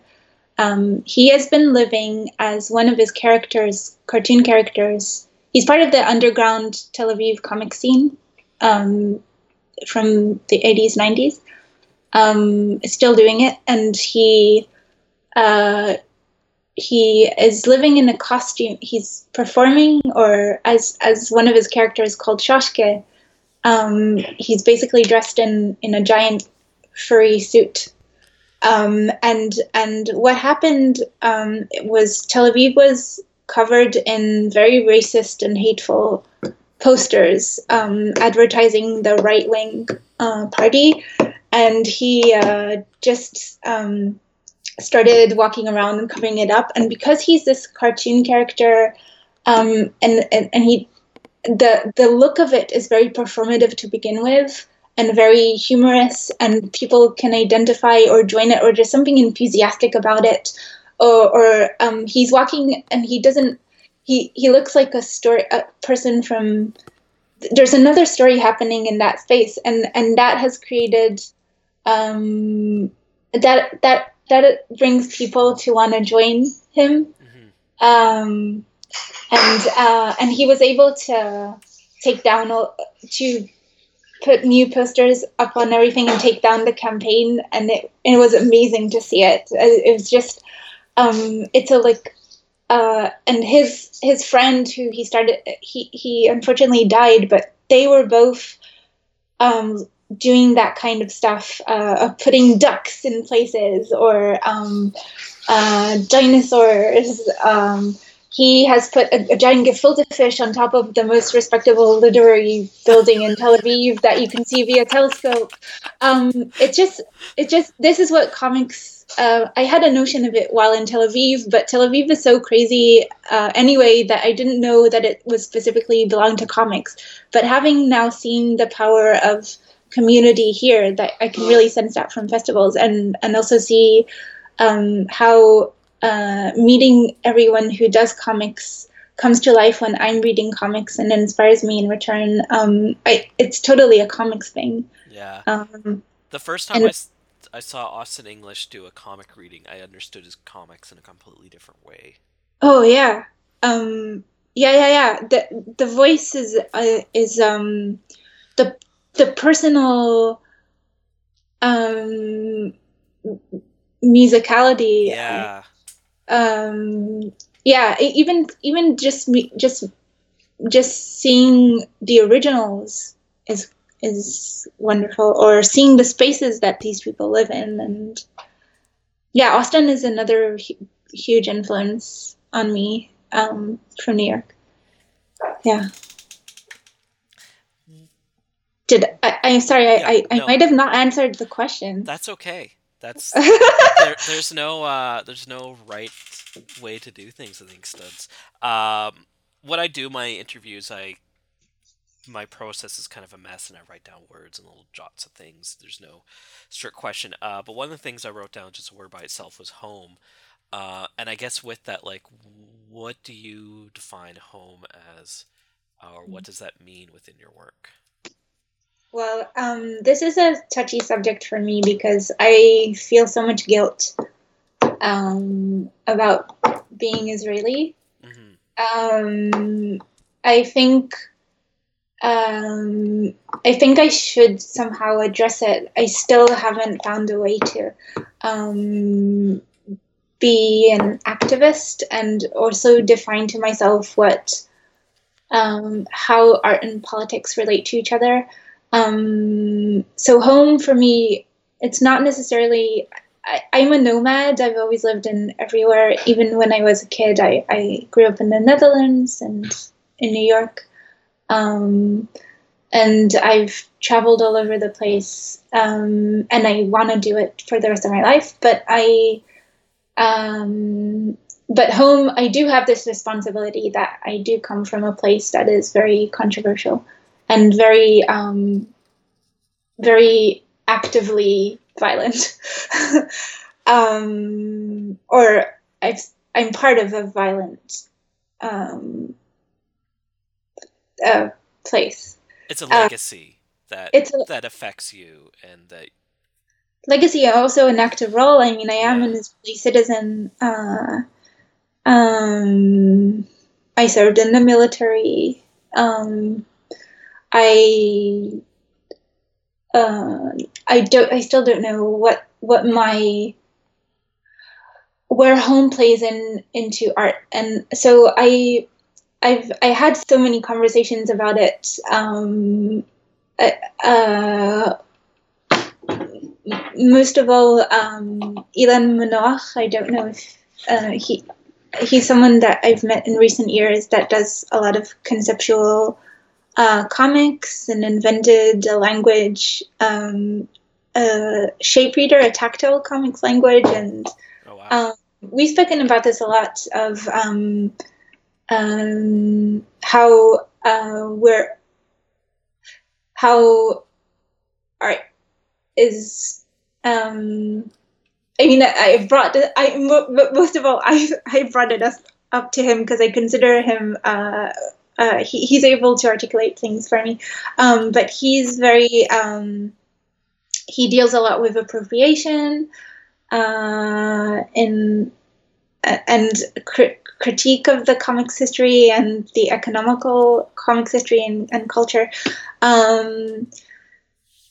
Speaker 2: Um, he has been living as one of his characters, cartoon characters. He's part of the underground Tel Aviv comic scene um, from the 80s, 90s. Um, still doing it, and he uh, he is living in a costume. He's performing, or as as one of his characters called Shoshke. Um, he's basically dressed in in a giant furry suit um, and and what happened um, was Tel Aviv was covered in very racist and hateful posters um, advertising the right wing uh, party, and he uh, just um, started walking around and covering it up. And because he's this cartoon character, um, and, and and he the the look of it is very performative to begin with and very humorous and people can identify or join it or there's something enthusiastic about it or, or um, he's walking and he doesn't he he looks like a story a person from there's another story happening in that space and and that has created um, that that that it brings people to want to join him.
Speaker 1: Hmm
Speaker 2: um, and uh, and he was able to take down all, to put new posters up on everything and take down the campaign. And it, it was amazing to see it. It it was just um it's a like uh and his his friend who he started he he unfortunately died but they were both um doing that kind of stuff uh of putting ducks in places or um uh dinosaurs um he has put a, a giant gefilte fish on top of the most respectable literary building in Tel Aviv that you can see via telescope. Um, it just, it just, this is what comics. Uh, I had a notion of it while in Tel Aviv, but Tel Aviv is so crazy uh, anyway that I didn't know that it was specifically belonged to comics. But having now seen the power of community here, that I can really sense that from festivals, and and also see um, how uh, meeting everyone who does comics comes to life when I'm reading comics and inspires me in return. Um, I, it's totally a comics thing.
Speaker 1: Yeah.
Speaker 2: Um,
Speaker 1: The first time I, I saw Austin English do a comic reading, I understood his comics in a completely different way.
Speaker 2: oh yeah, um, yeah, yeah, yeah. The the voice is uh, is um, the the personal um, musicality.
Speaker 1: Yeah.
Speaker 2: um yeah even even just me just just seeing the originals is is wonderful or seeing the spaces that these people live in and yeah austin is another hu- huge influence on me um from new york yeah did I, I'm sorry, I,
Speaker 1: Yeah,
Speaker 2: I, I
Speaker 1: no.
Speaker 2: might have not answered the question.
Speaker 1: That's okay. That's (laughs) there, there's no uh, there's no right way to do things. I think studs. Um, when I do my interviews, I my process is kind of a mess, and I write down words and little jots of things. There's no strict question. Uh, but one of the things I wrote down, just a word by itself, was home. Uh, and I guess with that, like, what do you define home as or what does that mean within your work?
Speaker 2: Well, um, this is a touchy subject for me because I feel so much guilt um, about being Israeli.
Speaker 1: hmm
Speaker 2: Um, I think um, I think I should somehow address it. I still haven't found a way to um, be an activist and also define to myself what um, how art and politics relate to each other. Um, so home for me, it's not necessarily. I, I'm a nomad. I've always lived in everywhere. Even when I was a kid, I, I grew up in the Netherlands and in New York. Um, and I've traveled all over the place, um, and I want to do it for the rest of my life. But I, um, but home, I do have this responsibility that I do come from a place that is very controversial and very, um, very actively violent, (laughs) um, or I've, I'm part of a violent um, uh, place.
Speaker 1: It's a legacy that
Speaker 2: Uh, it's a-
Speaker 1: that affects you, and that
Speaker 2: legacy also an active role. I mean, I am an. Israeli citizen. Uh, um, I served in the military. Um, I uh, I don't. I still don't know what what my where home plays in into art, and so I. I've I had so many conversations about it. Um, uh, uh, most of all, um, Ilan Manouach. I don't know if uh, he he's someone that I've met in recent years that does a lot of conceptual uh, comics and invented a language, um, a shape reader, a tactile comics language, and
Speaker 1: oh wow,
Speaker 2: um, we've spoken about this a lot of um, um, how uh, we're how art is. Um, I mean, I, brought I mo- mo- most of all I I brought it up, up to him because I consider him. Uh, uh, he, he's able to articulate things for me, um, but he's very. Um, he deals a lot with appropriation uh, in and cri- critique of the comics history and the economical comics history and, and culture. Um,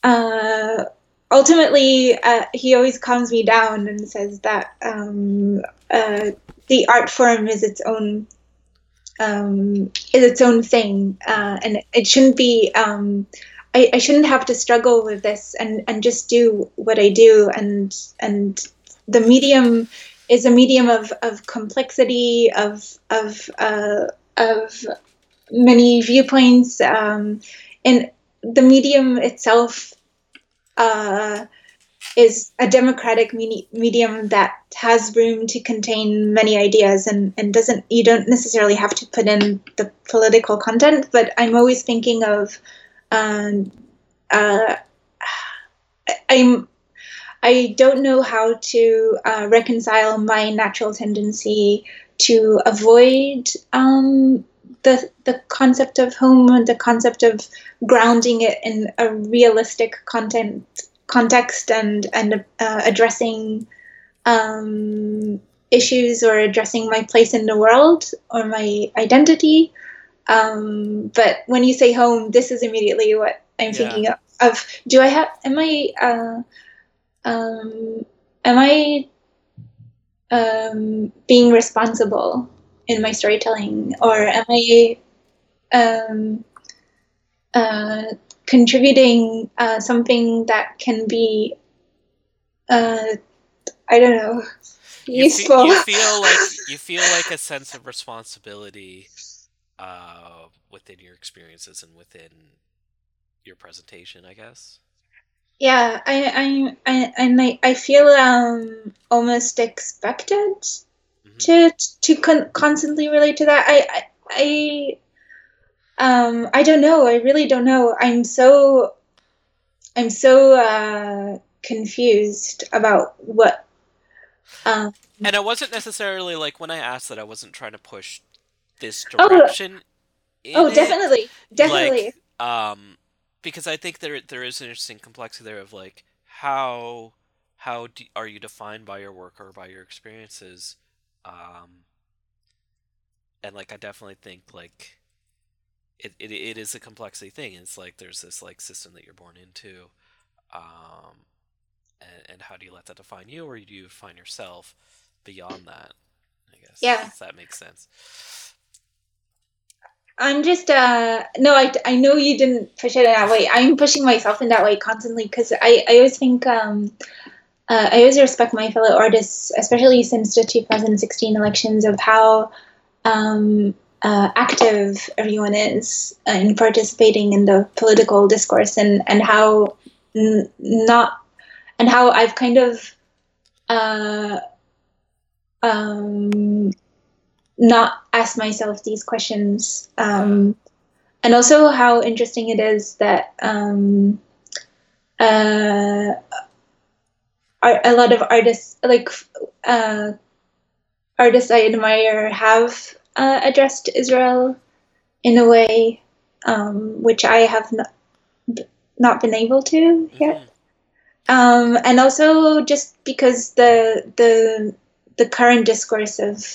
Speaker 2: uh, ultimately, uh, he always calms me down and says that um, uh, the art form is its own um, is its own thing, uh, and it shouldn't be. Um, I, I shouldn't have to struggle with this and, and just do what I do and and the medium is a medium of, of complexity of of uh, of many viewpoints um, and the medium itself uh, is a democratic medi- medium that has room to contain many ideas and, and doesn't you don't necessarily have to put in the political content but i'm always thinking of um, uh, i'm I don't know how to uh, reconcile my natural tendency to avoid um, the the concept of home and the concept of grounding it in a realistic content context and and uh, addressing um, issues or addressing my place in the world or my identity. Um, but when you say home, this is immediately what I'm
Speaker 1: Yeah.
Speaker 2: thinking of, of. Do I have? Am I? Uh, um, am I um, being responsible in my storytelling, or am I um, uh, contributing uh, something that can be, uh, I don't know,
Speaker 1: you, fe-
Speaker 2: useful?
Speaker 1: you feel (laughs) like you feel like a sense of responsibility uh, within your experiences and within your presentation, I guess.
Speaker 2: yeah, I, I, I, and I, I feel um, almost expected
Speaker 1: Mhm.
Speaker 2: to to con- constantly relate to that. I, I, I, um, I don't know. I really don't know. I'm so, I'm so uh, confused about what. Um,
Speaker 1: And I wasn't necessarily like when I asked that I wasn't trying to push this
Speaker 2: Oh.
Speaker 1: direction in
Speaker 2: oh,
Speaker 1: it,
Speaker 2: definitely, definitely.
Speaker 1: Like, um, because I think there there is an interesting complexity there of like how how do, are you defined by your work or by your experiences, um, and like I definitely think like it, it it is a complexity thing. It's like there's this like system that you're born into, um, and, and how do you let that define you, or do you define yourself beyond that? I guess.
Speaker 2: Yeah.
Speaker 1: If that makes sense.
Speaker 2: I'm just uh no, I, I know you didn't push it in that way. I'm pushing myself in that way constantly because I, I always think um uh, I always respect my fellow artists, especially since the 2016 elections, of how um, uh, active everyone is in participating in the political discourse, and and how n- not and how I've kind of uh, um, not asked myself these questions, um, and also how interesting it is that um, uh, a lot of artists, like uh, artists I admire, have uh, addressed Israel in a way um, which I have not not been able to yet.
Speaker 1: Mhm.
Speaker 2: Um, and also just because the the the current discourse of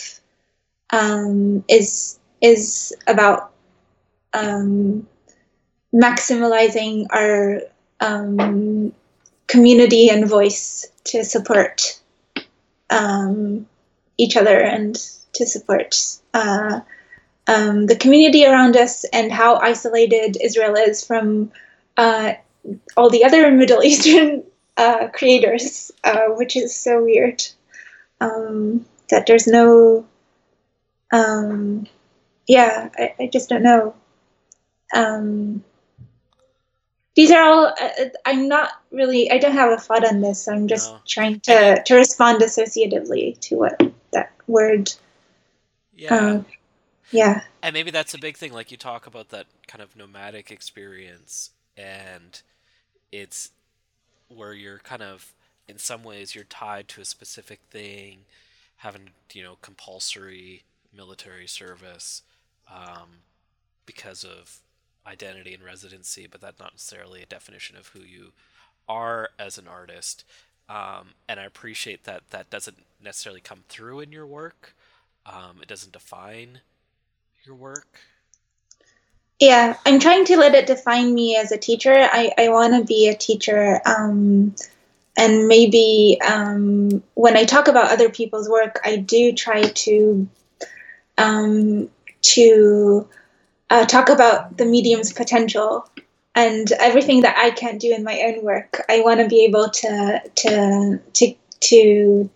Speaker 2: um, is is about um, maximizing our um, community and voice to support um, each other and to support uh, um, the community around us and how isolated Israel is from uh, all the other (laughs) Middle Eastern uh, creators, uh, which is so weird. Um, that there's no, um, yeah, I, I just don't know. Um, these are all. Uh, I'm not really. I don't have a thought on this. I'm just
Speaker 1: No.
Speaker 2: trying to to respond associatively to what that word.
Speaker 1: Yeah.
Speaker 2: Um, yeah.
Speaker 1: And maybe that's a big thing, like you talk about that kind of nomadic experience, and it's where you're kind of, in some ways, you're tied to a specific thing, having, you know, compulsory military service um, because of identity and residency, but that's not necessarily a definition of who you are as an artist. Um, and I appreciate that that doesn't necessarily come through in your work. Um, it doesn't define your work.
Speaker 2: Yeah, I'm trying to let it define me as a teacher. I, I want to be a teacher. Um, and maybe um, when I talk about other people's work, I do try to um, to uh, talk about the medium's potential and everything that I can't do in my own work. I want to be able to to to to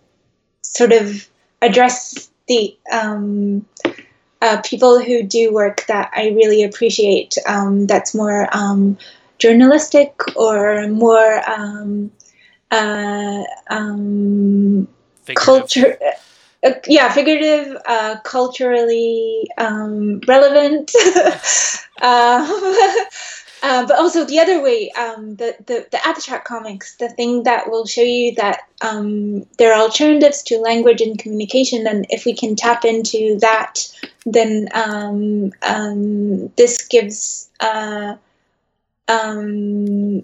Speaker 2: sort of address the um, uh, people who do work that I really appreciate. Um, that's more um, journalistic or more um, uh, um,
Speaker 1: Figurative.
Speaker 2: culture. Uh, yeah, figurative, uh, culturally um, relevant, (laughs) (laughs) uh, but also the other way, um, the, the the abstract comics, the thing that will show you that um, there are alternatives to language and communication, and if we can tap into that, then um, um, this gives uh, um,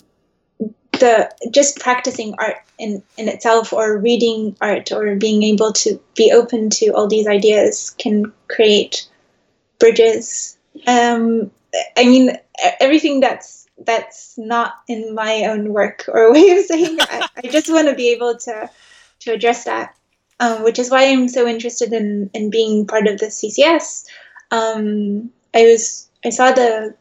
Speaker 2: the just practicing art in, in itself or reading art or being able to be open to all these ideas can create bridges. Um, i mean everything that's that's not in my own work (laughs) or way of saying I, I just want to be able to to address that um, which is why i'm so interested in in being part of the ccs um, i was i saw the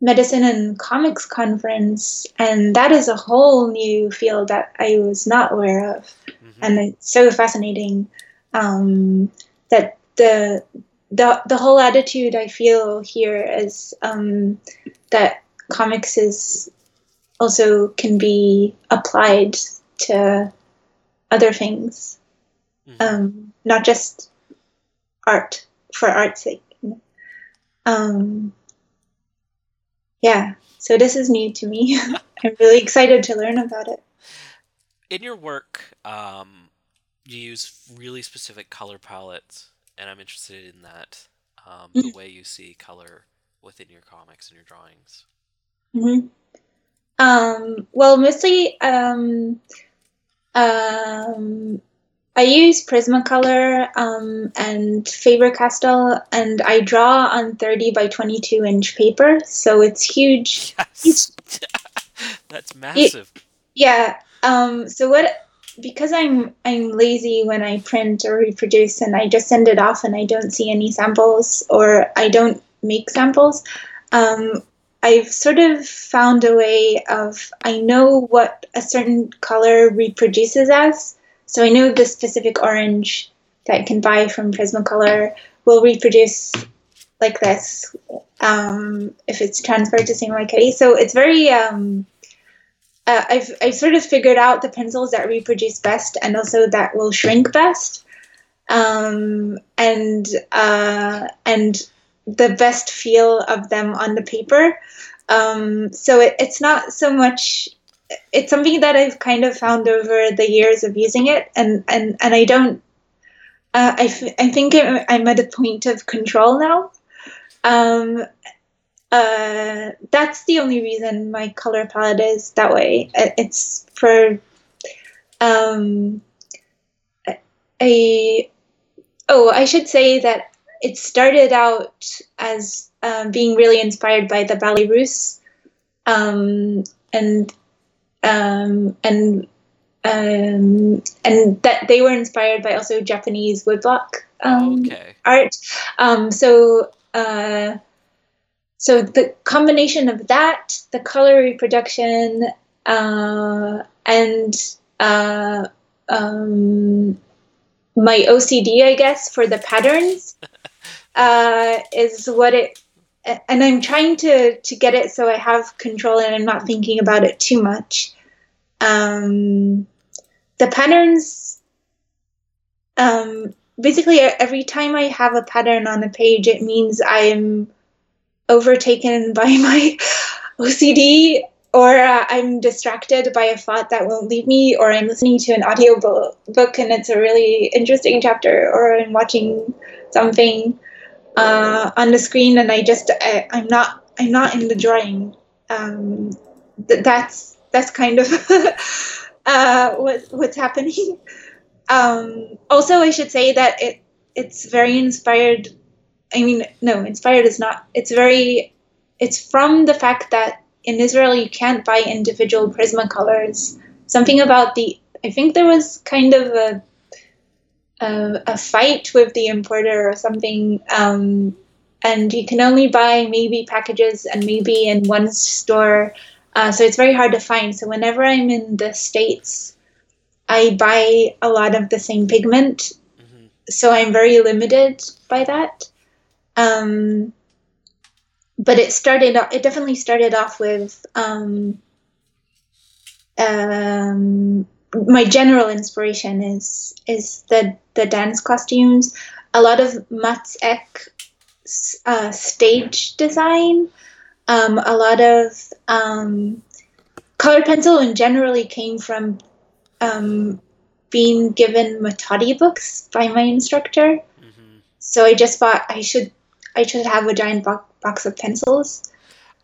Speaker 2: medicine and comics conference and that is a whole new field that i was not aware of
Speaker 1: Mhm.
Speaker 2: and it's so fascinating um, that the, the the whole attitude I feel here is um, that comics is also can be applied to other things,
Speaker 1: Mhm.
Speaker 2: um, not just art for art's sake. Um, yeah, so this is new to me. (laughs) I'm really excited to learn about it.
Speaker 1: in your work, um, you use really specific color palettes, and I'm interested in that. Um, the way you see color within your comics and your drawings?
Speaker 2: hmm Um, well, mostly um, um, I use Prismacolor um, and Faber-Castell, and I draw on 30 by 22 inch paper, so it's huge. (laughs)
Speaker 1: Yes, (laughs) that's massive.
Speaker 2: Yeah. Um, so what? Because I'm I'm lazy when I print or reproduce, and I just send it off, and I don't see any samples, or I don't make samples. Um, I've sort of found a way of I know what a certain color reproduces as. So I know the specific orange that I can buy from Prismacolor will reproduce like this um, if it's transferred to Kitty. So it's very um, uh, I've I've sort of figured out the pencils that reproduce best and also that will shrink best. Um, and uh, and the best feel of them on the paper. Um, so it, it's not so much. It's something that I've kind of found over the years of using it, and and and I don't. Uh, I, f- I think I'm at a point of control now. Um, uh, that's the only reason my color palette is that way. It's for um, a. Oh, I should say that it started out as um, being really inspired by the Ballet Russe, um, and um, and um, and that they were inspired by also Japanese woodblock um,
Speaker 1: okay.
Speaker 2: art. Um, so uh, so the combination of that, the color reproduction, uh, and uh, um, my OCD, I guess, for the patterns (laughs) uh, is what it. And I'm trying to to get it so I have control and I'm not thinking about it too much. Um, the patterns. Um, basically, every time I have a pattern on a page, it means I'm overtaken (laughs) by my OCD or uh, I'm distracted by a thought that won't leave me, or I'm listening to an audio book and it's a really interesting chapter, or I'm watching something uh, on the screen and I just I, am not I'm not in the drawing. Um, th- that's that's kind of (laughs) uh, what what's happening. (laughs) Um, also, I should say that it it's very inspired. I mean, no, inspired is not. It's very. It's from the fact that in Israel you can't buy individual Prismacolors. Something about the I think there was kind of a a, a fight with the importer or something, um, and you can only buy maybe packages and maybe in one store. Uh, so it's very hard to find. So whenever I'm in the states, I buy a lot of the same pigment. Mm-hmm. So I'm very limited by that. Um, but it started it definitely started off with um, um, my general inspiration is is the the dance costumes. A lot of Mats Ek uh, stage design. Um, a lot of um, colored pencil and generally came from um, being given Mattotti books by my instructor. Mm-hmm. so I just thought I should I should have a giant box box of pencils.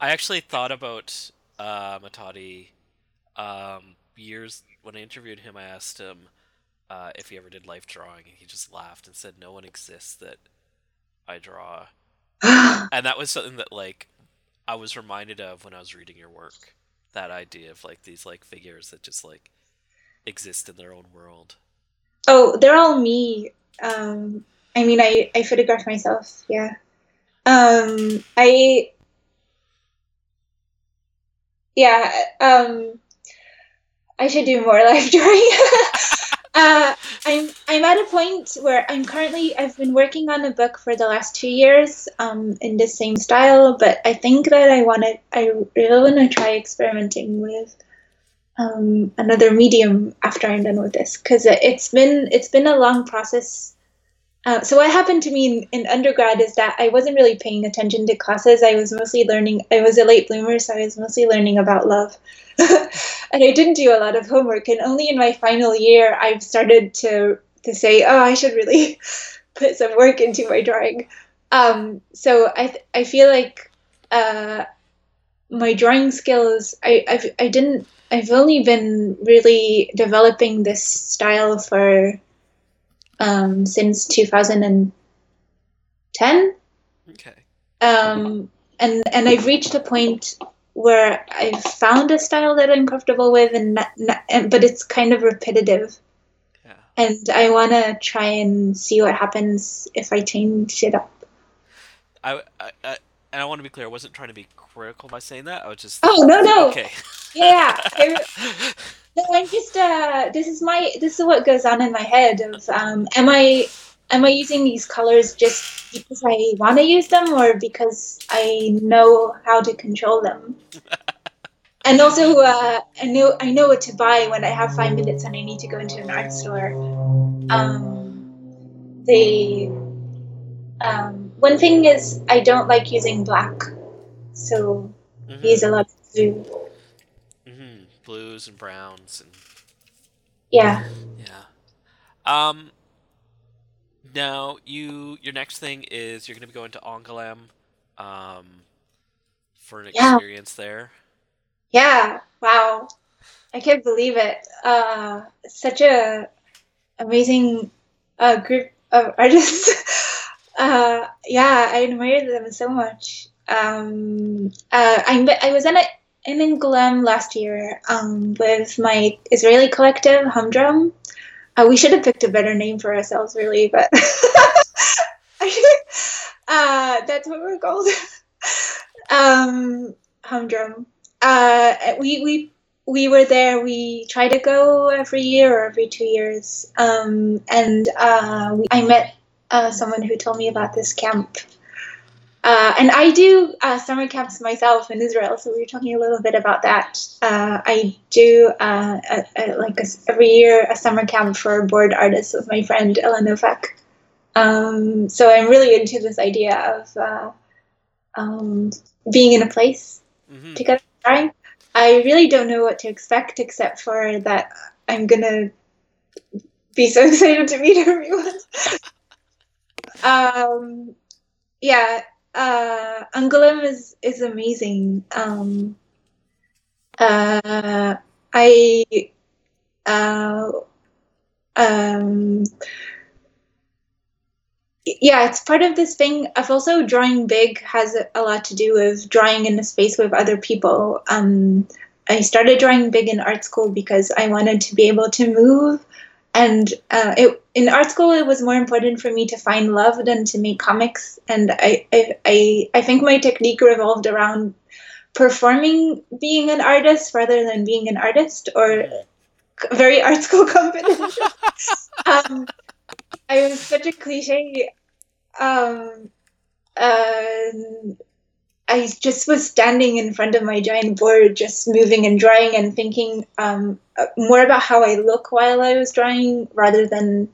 Speaker 1: I actually thought about uh, Mattotti um, years when I interviewed him. I asked him uh, if he ever did life drawing, and he just laughed and said, "No one exists that I draw." (gasps) and that was something that like I was reminded of when I was reading your work. That idea of like these like figures that just like exist in their own world.
Speaker 2: Oh, they're all me. Um, I mean, I I photograph myself. Yeah. Um, I yeah. Um, I should do more (laughs) live drawing. (laughs) uh, I'm I'm at a point where I'm currently I've been working on a book for the last two years um, in the same style, but I think that I want to I really want to try experimenting with um, another medium after I'm done with this because it's been it's been a long process uh, so what happened to me in, in, undergrad is that I wasn't really paying attention to classes. I was mostly learning. I was a late bloomer, so I was mostly learning about love, (laughs) and I didn't do a lot of homework. And only in my final year, I've started to to say, "Oh, I should really (laughs) put some work into my drawing." Um, so I th- I feel like uh, my drawing skills, I I've, I didn't. I've only been really developing this style for um, since 2010.
Speaker 1: Okay.
Speaker 2: Um, and and I've reached a point where I've found a style that I'm comfortable with, and, not, not, and but it's kind of repetitive.
Speaker 1: Yeah.
Speaker 2: And I want to try and see what happens if I change it up.
Speaker 1: I, I, I and I want to be clear. I wasn't trying to be critical by saying that. I was just.
Speaker 2: Oh no no.
Speaker 1: Okay.
Speaker 2: Yeah. I, (laughs) no, I'm just. Uh, this is my. This is what goes on in my head. Of um, am I am I using these colors just because I want to use them, or because I know how to control them? (laughs) and also, uh, I know I know what to buy when I have five minutes and I need to go into an art store. Um, they. Um, one thing is I don't like using black, so
Speaker 1: Mhm.
Speaker 2: use a lot of blue.
Speaker 1: Mhm. Blues and browns and
Speaker 2: Yeah.
Speaker 1: yeah. Um. Now you your next thing is you're gonna be going to Angoulême, um, for an
Speaker 2: Yeah.
Speaker 1: experience there.
Speaker 2: Yeah, wow. I can't believe it. Uh, such a amazing uh, group of (laughs) artists. Uh, yeah, I admire them so much. Um, uh, I I was in a, in Angoulême last year um, with my Israeli collective Humdrum. Uh, we should have picked a better name for ourselves, really, but (laughs) uh, that's what we're called. (laughs) um, Humdrum uh, we we we were there. We try to go every year or every two years. Um, and uh, we, I met uh, someone who told me about this camp. Uh, and I do uh, summer camps myself in Israel, so we were talking a little bit about that. Uh, I do uh, a, a, like a, every year a summer camp for board artists with my friend Ella Novak. Um, so I'm really into this idea of uh, um, being in a place
Speaker 1: hmm
Speaker 2: to get drawing. I really don't know what to expect except for that I'm gonna be so (laughs) excited to meet everyone. (laughs) um, yeah, uh, Angoulême is is amazing. Um, uh, I uh, um, yeah, it's part of this thing of also drawing big has a lot to do with drawing in a space with other people. Um, I started drawing big in art school because I wanted to be able to move, and uh, it, in art school it was more important for me to find love than to make comics. And I, I, I, I think my technique revolved around performing being an artist rather than being an artist, or very art school (laughs) competition. (laughs) um, I was such a cliche. Um, uh, I just was standing in front of my giant board, just moving and drawing and thinking um, uh, more about how I look while I was drawing rather than.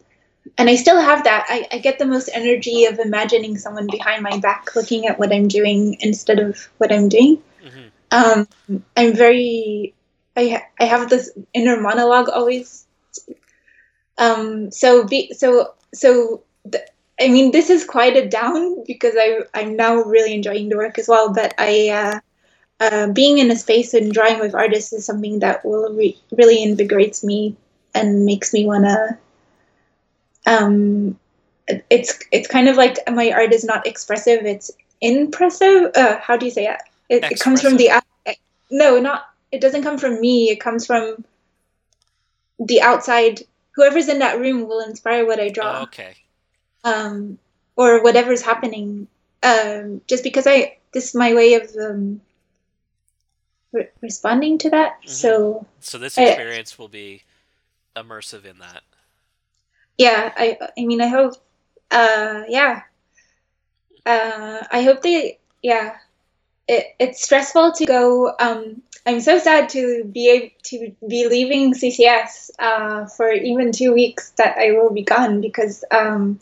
Speaker 2: And I still have that. I, I get the most energy of imagining someone behind my back looking at what I'm doing instead of what I'm doing.
Speaker 1: hmm
Speaker 2: Um, I'm very. I ha- I have this inner monologue always. Um, so be so so. Th- I mean, this is quite a down because I I'm now really enjoying the work as well. But I uh, uh, being in a space and drawing with artists is something that will re- really invigorates me and makes me wanna. Um, it's it's kind of like my art is not expressive; it's impressive. Uh, how do you say it? It, it comes from the no, not it doesn't come from me. It comes from the outside. Whoever's in that room will inspire what I draw
Speaker 1: Oh, okay.
Speaker 2: um, or whatever's happening. Um, just because I this is my way of um, re- responding to that.
Speaker 1: Mhm.
Speaker 2: So
Speaker 1: So this
Speaker 2: I-
Speaker 1: experience will be immersive in that.
Speaker 2: Yeah, I I mean I hope uh, yeah. Uh, I hope they yeah. It, it's stressful to go. Um, I'm so sad to be able to be leaving CCS uh, for even two weeks that I will be gone because um,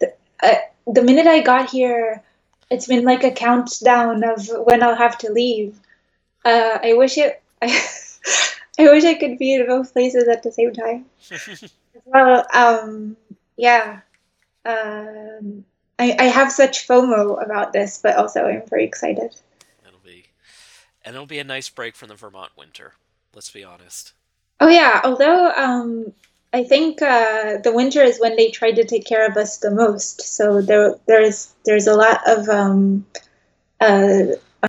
Speaker 2: the, uh, the minute I got here, it's been like a countdown of when I'll have to leave. Uh, I wish it. I, (laughs) I wish I could be in both places at the same time. (laughs) Well, um, yeah. Um, I, I have such FOMO about this, but also I'm very excited.
Speaker 1: It'll be, and it'll be a nice break from the Vermont winter. Let's be honest.
Speaker 2: Oh yeah, although um, I think uh, the winter is when they try to take care of us the most. So there, there's there's a lot of um, uh,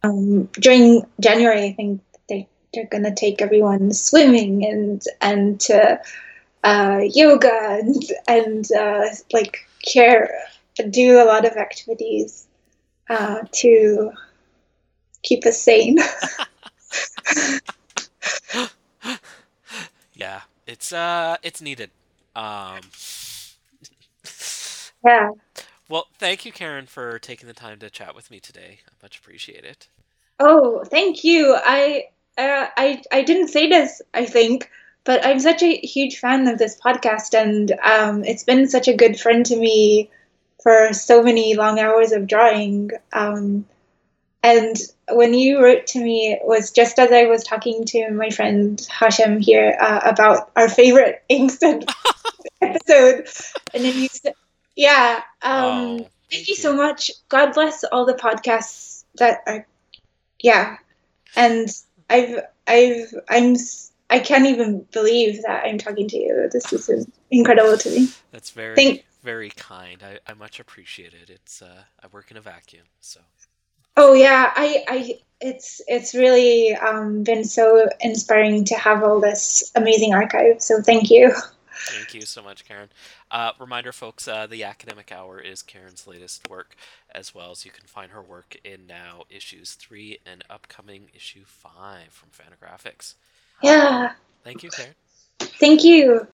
Speaker 2: um, during January. I think they they're gonna take everyone swimming and and to uh, yoga and and uh, like care do a lot of activities uh, to keep us sane. (laughs)
Speaker 1: yeah, it's uh, it's needed. Um,
Speaker 2: yeah.
Speaker 1: Well, thank you, Keren, for taking the time to chat with me today. I much appreciate it.
Speaker 2: Oh, thank you. I uh, I I didn't say this. I think. But I'm such a huge fan of this podcast, and um, it's been such a good friend to me for so many long hours of drawing. Um, and when you wrote to me, it was just as I was talking to my friend Hashem here uh, about our favorite (laughs) Inkstuds (laughs) episode. And then you said, yeah, um,
Speaker 1: Oh,
Speaker 2: thank,
Speaker 1: thank
Speaker 2: you
Speaker 1: you.
Speaker 2: so much. God bless all the podcasts that are, yeah. And I've, I've, I'm, I can't even believe that I'm talking to you. This is incredible to me.
Speaker 1: That's very,
Speaker 2: Thank-
Speaker 1: very kind. I, I much appreciate it. It's uh, I work in a vacuum, so
Speaker 2: Oh yeah, I, I it's it's really um, been so inspiring to have all this amazing archive. So thank you.
Speaker 1: Thank you so much, Keren. Uh, reminder, folks, uh, the Academic Hour is Keren's latest work, as well as you can find her work in now issues three and upcoming issue five from Fantagraphics.
Speaker 2: Yeah,
Speaker 1: Thank you, Keren.
Speaker 2: thank you.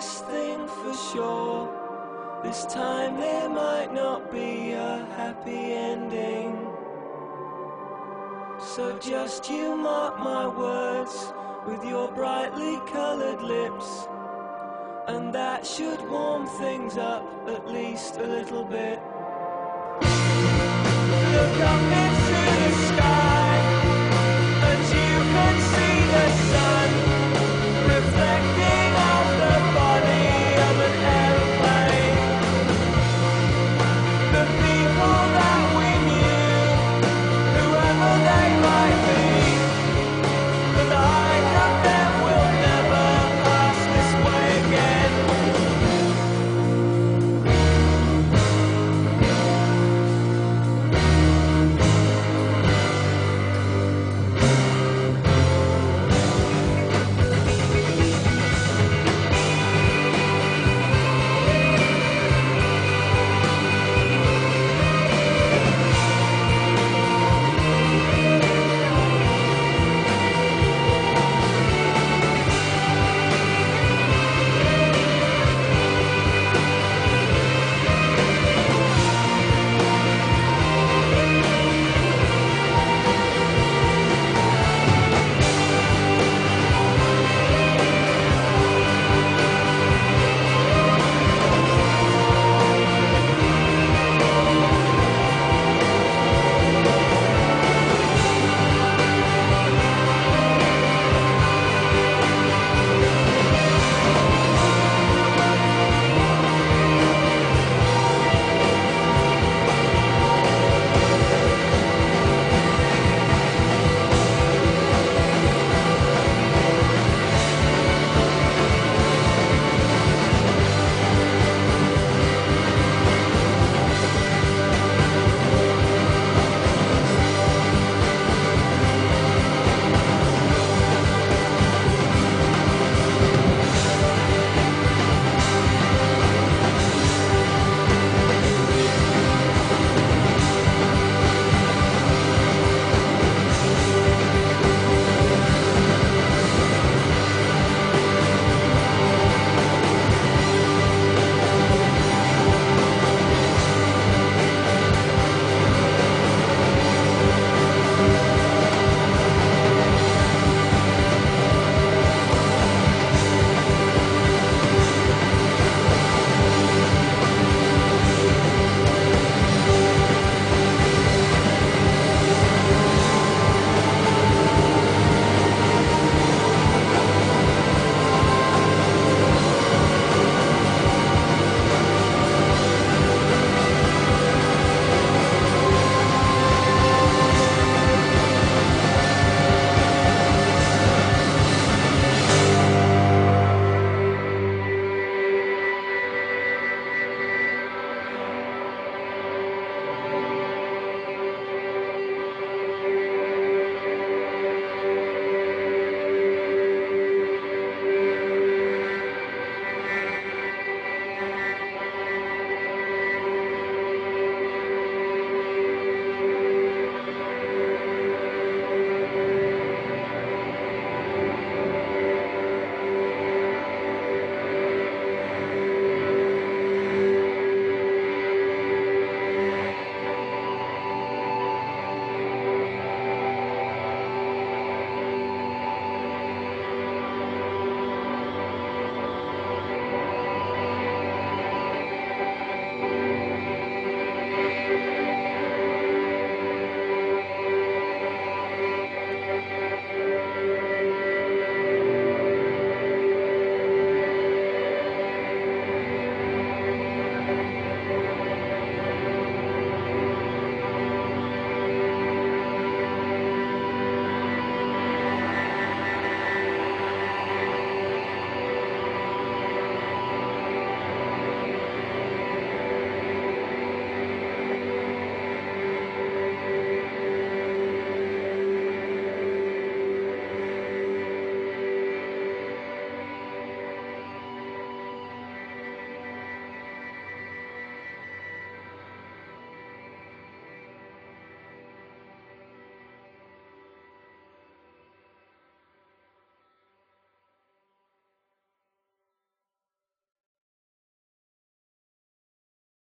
Speaker 3: Saddest thing for sure. This time there might not be a happy ending. So just you mark my words with your brightly colored lips. And that should warm things up at least a little bit. Look up,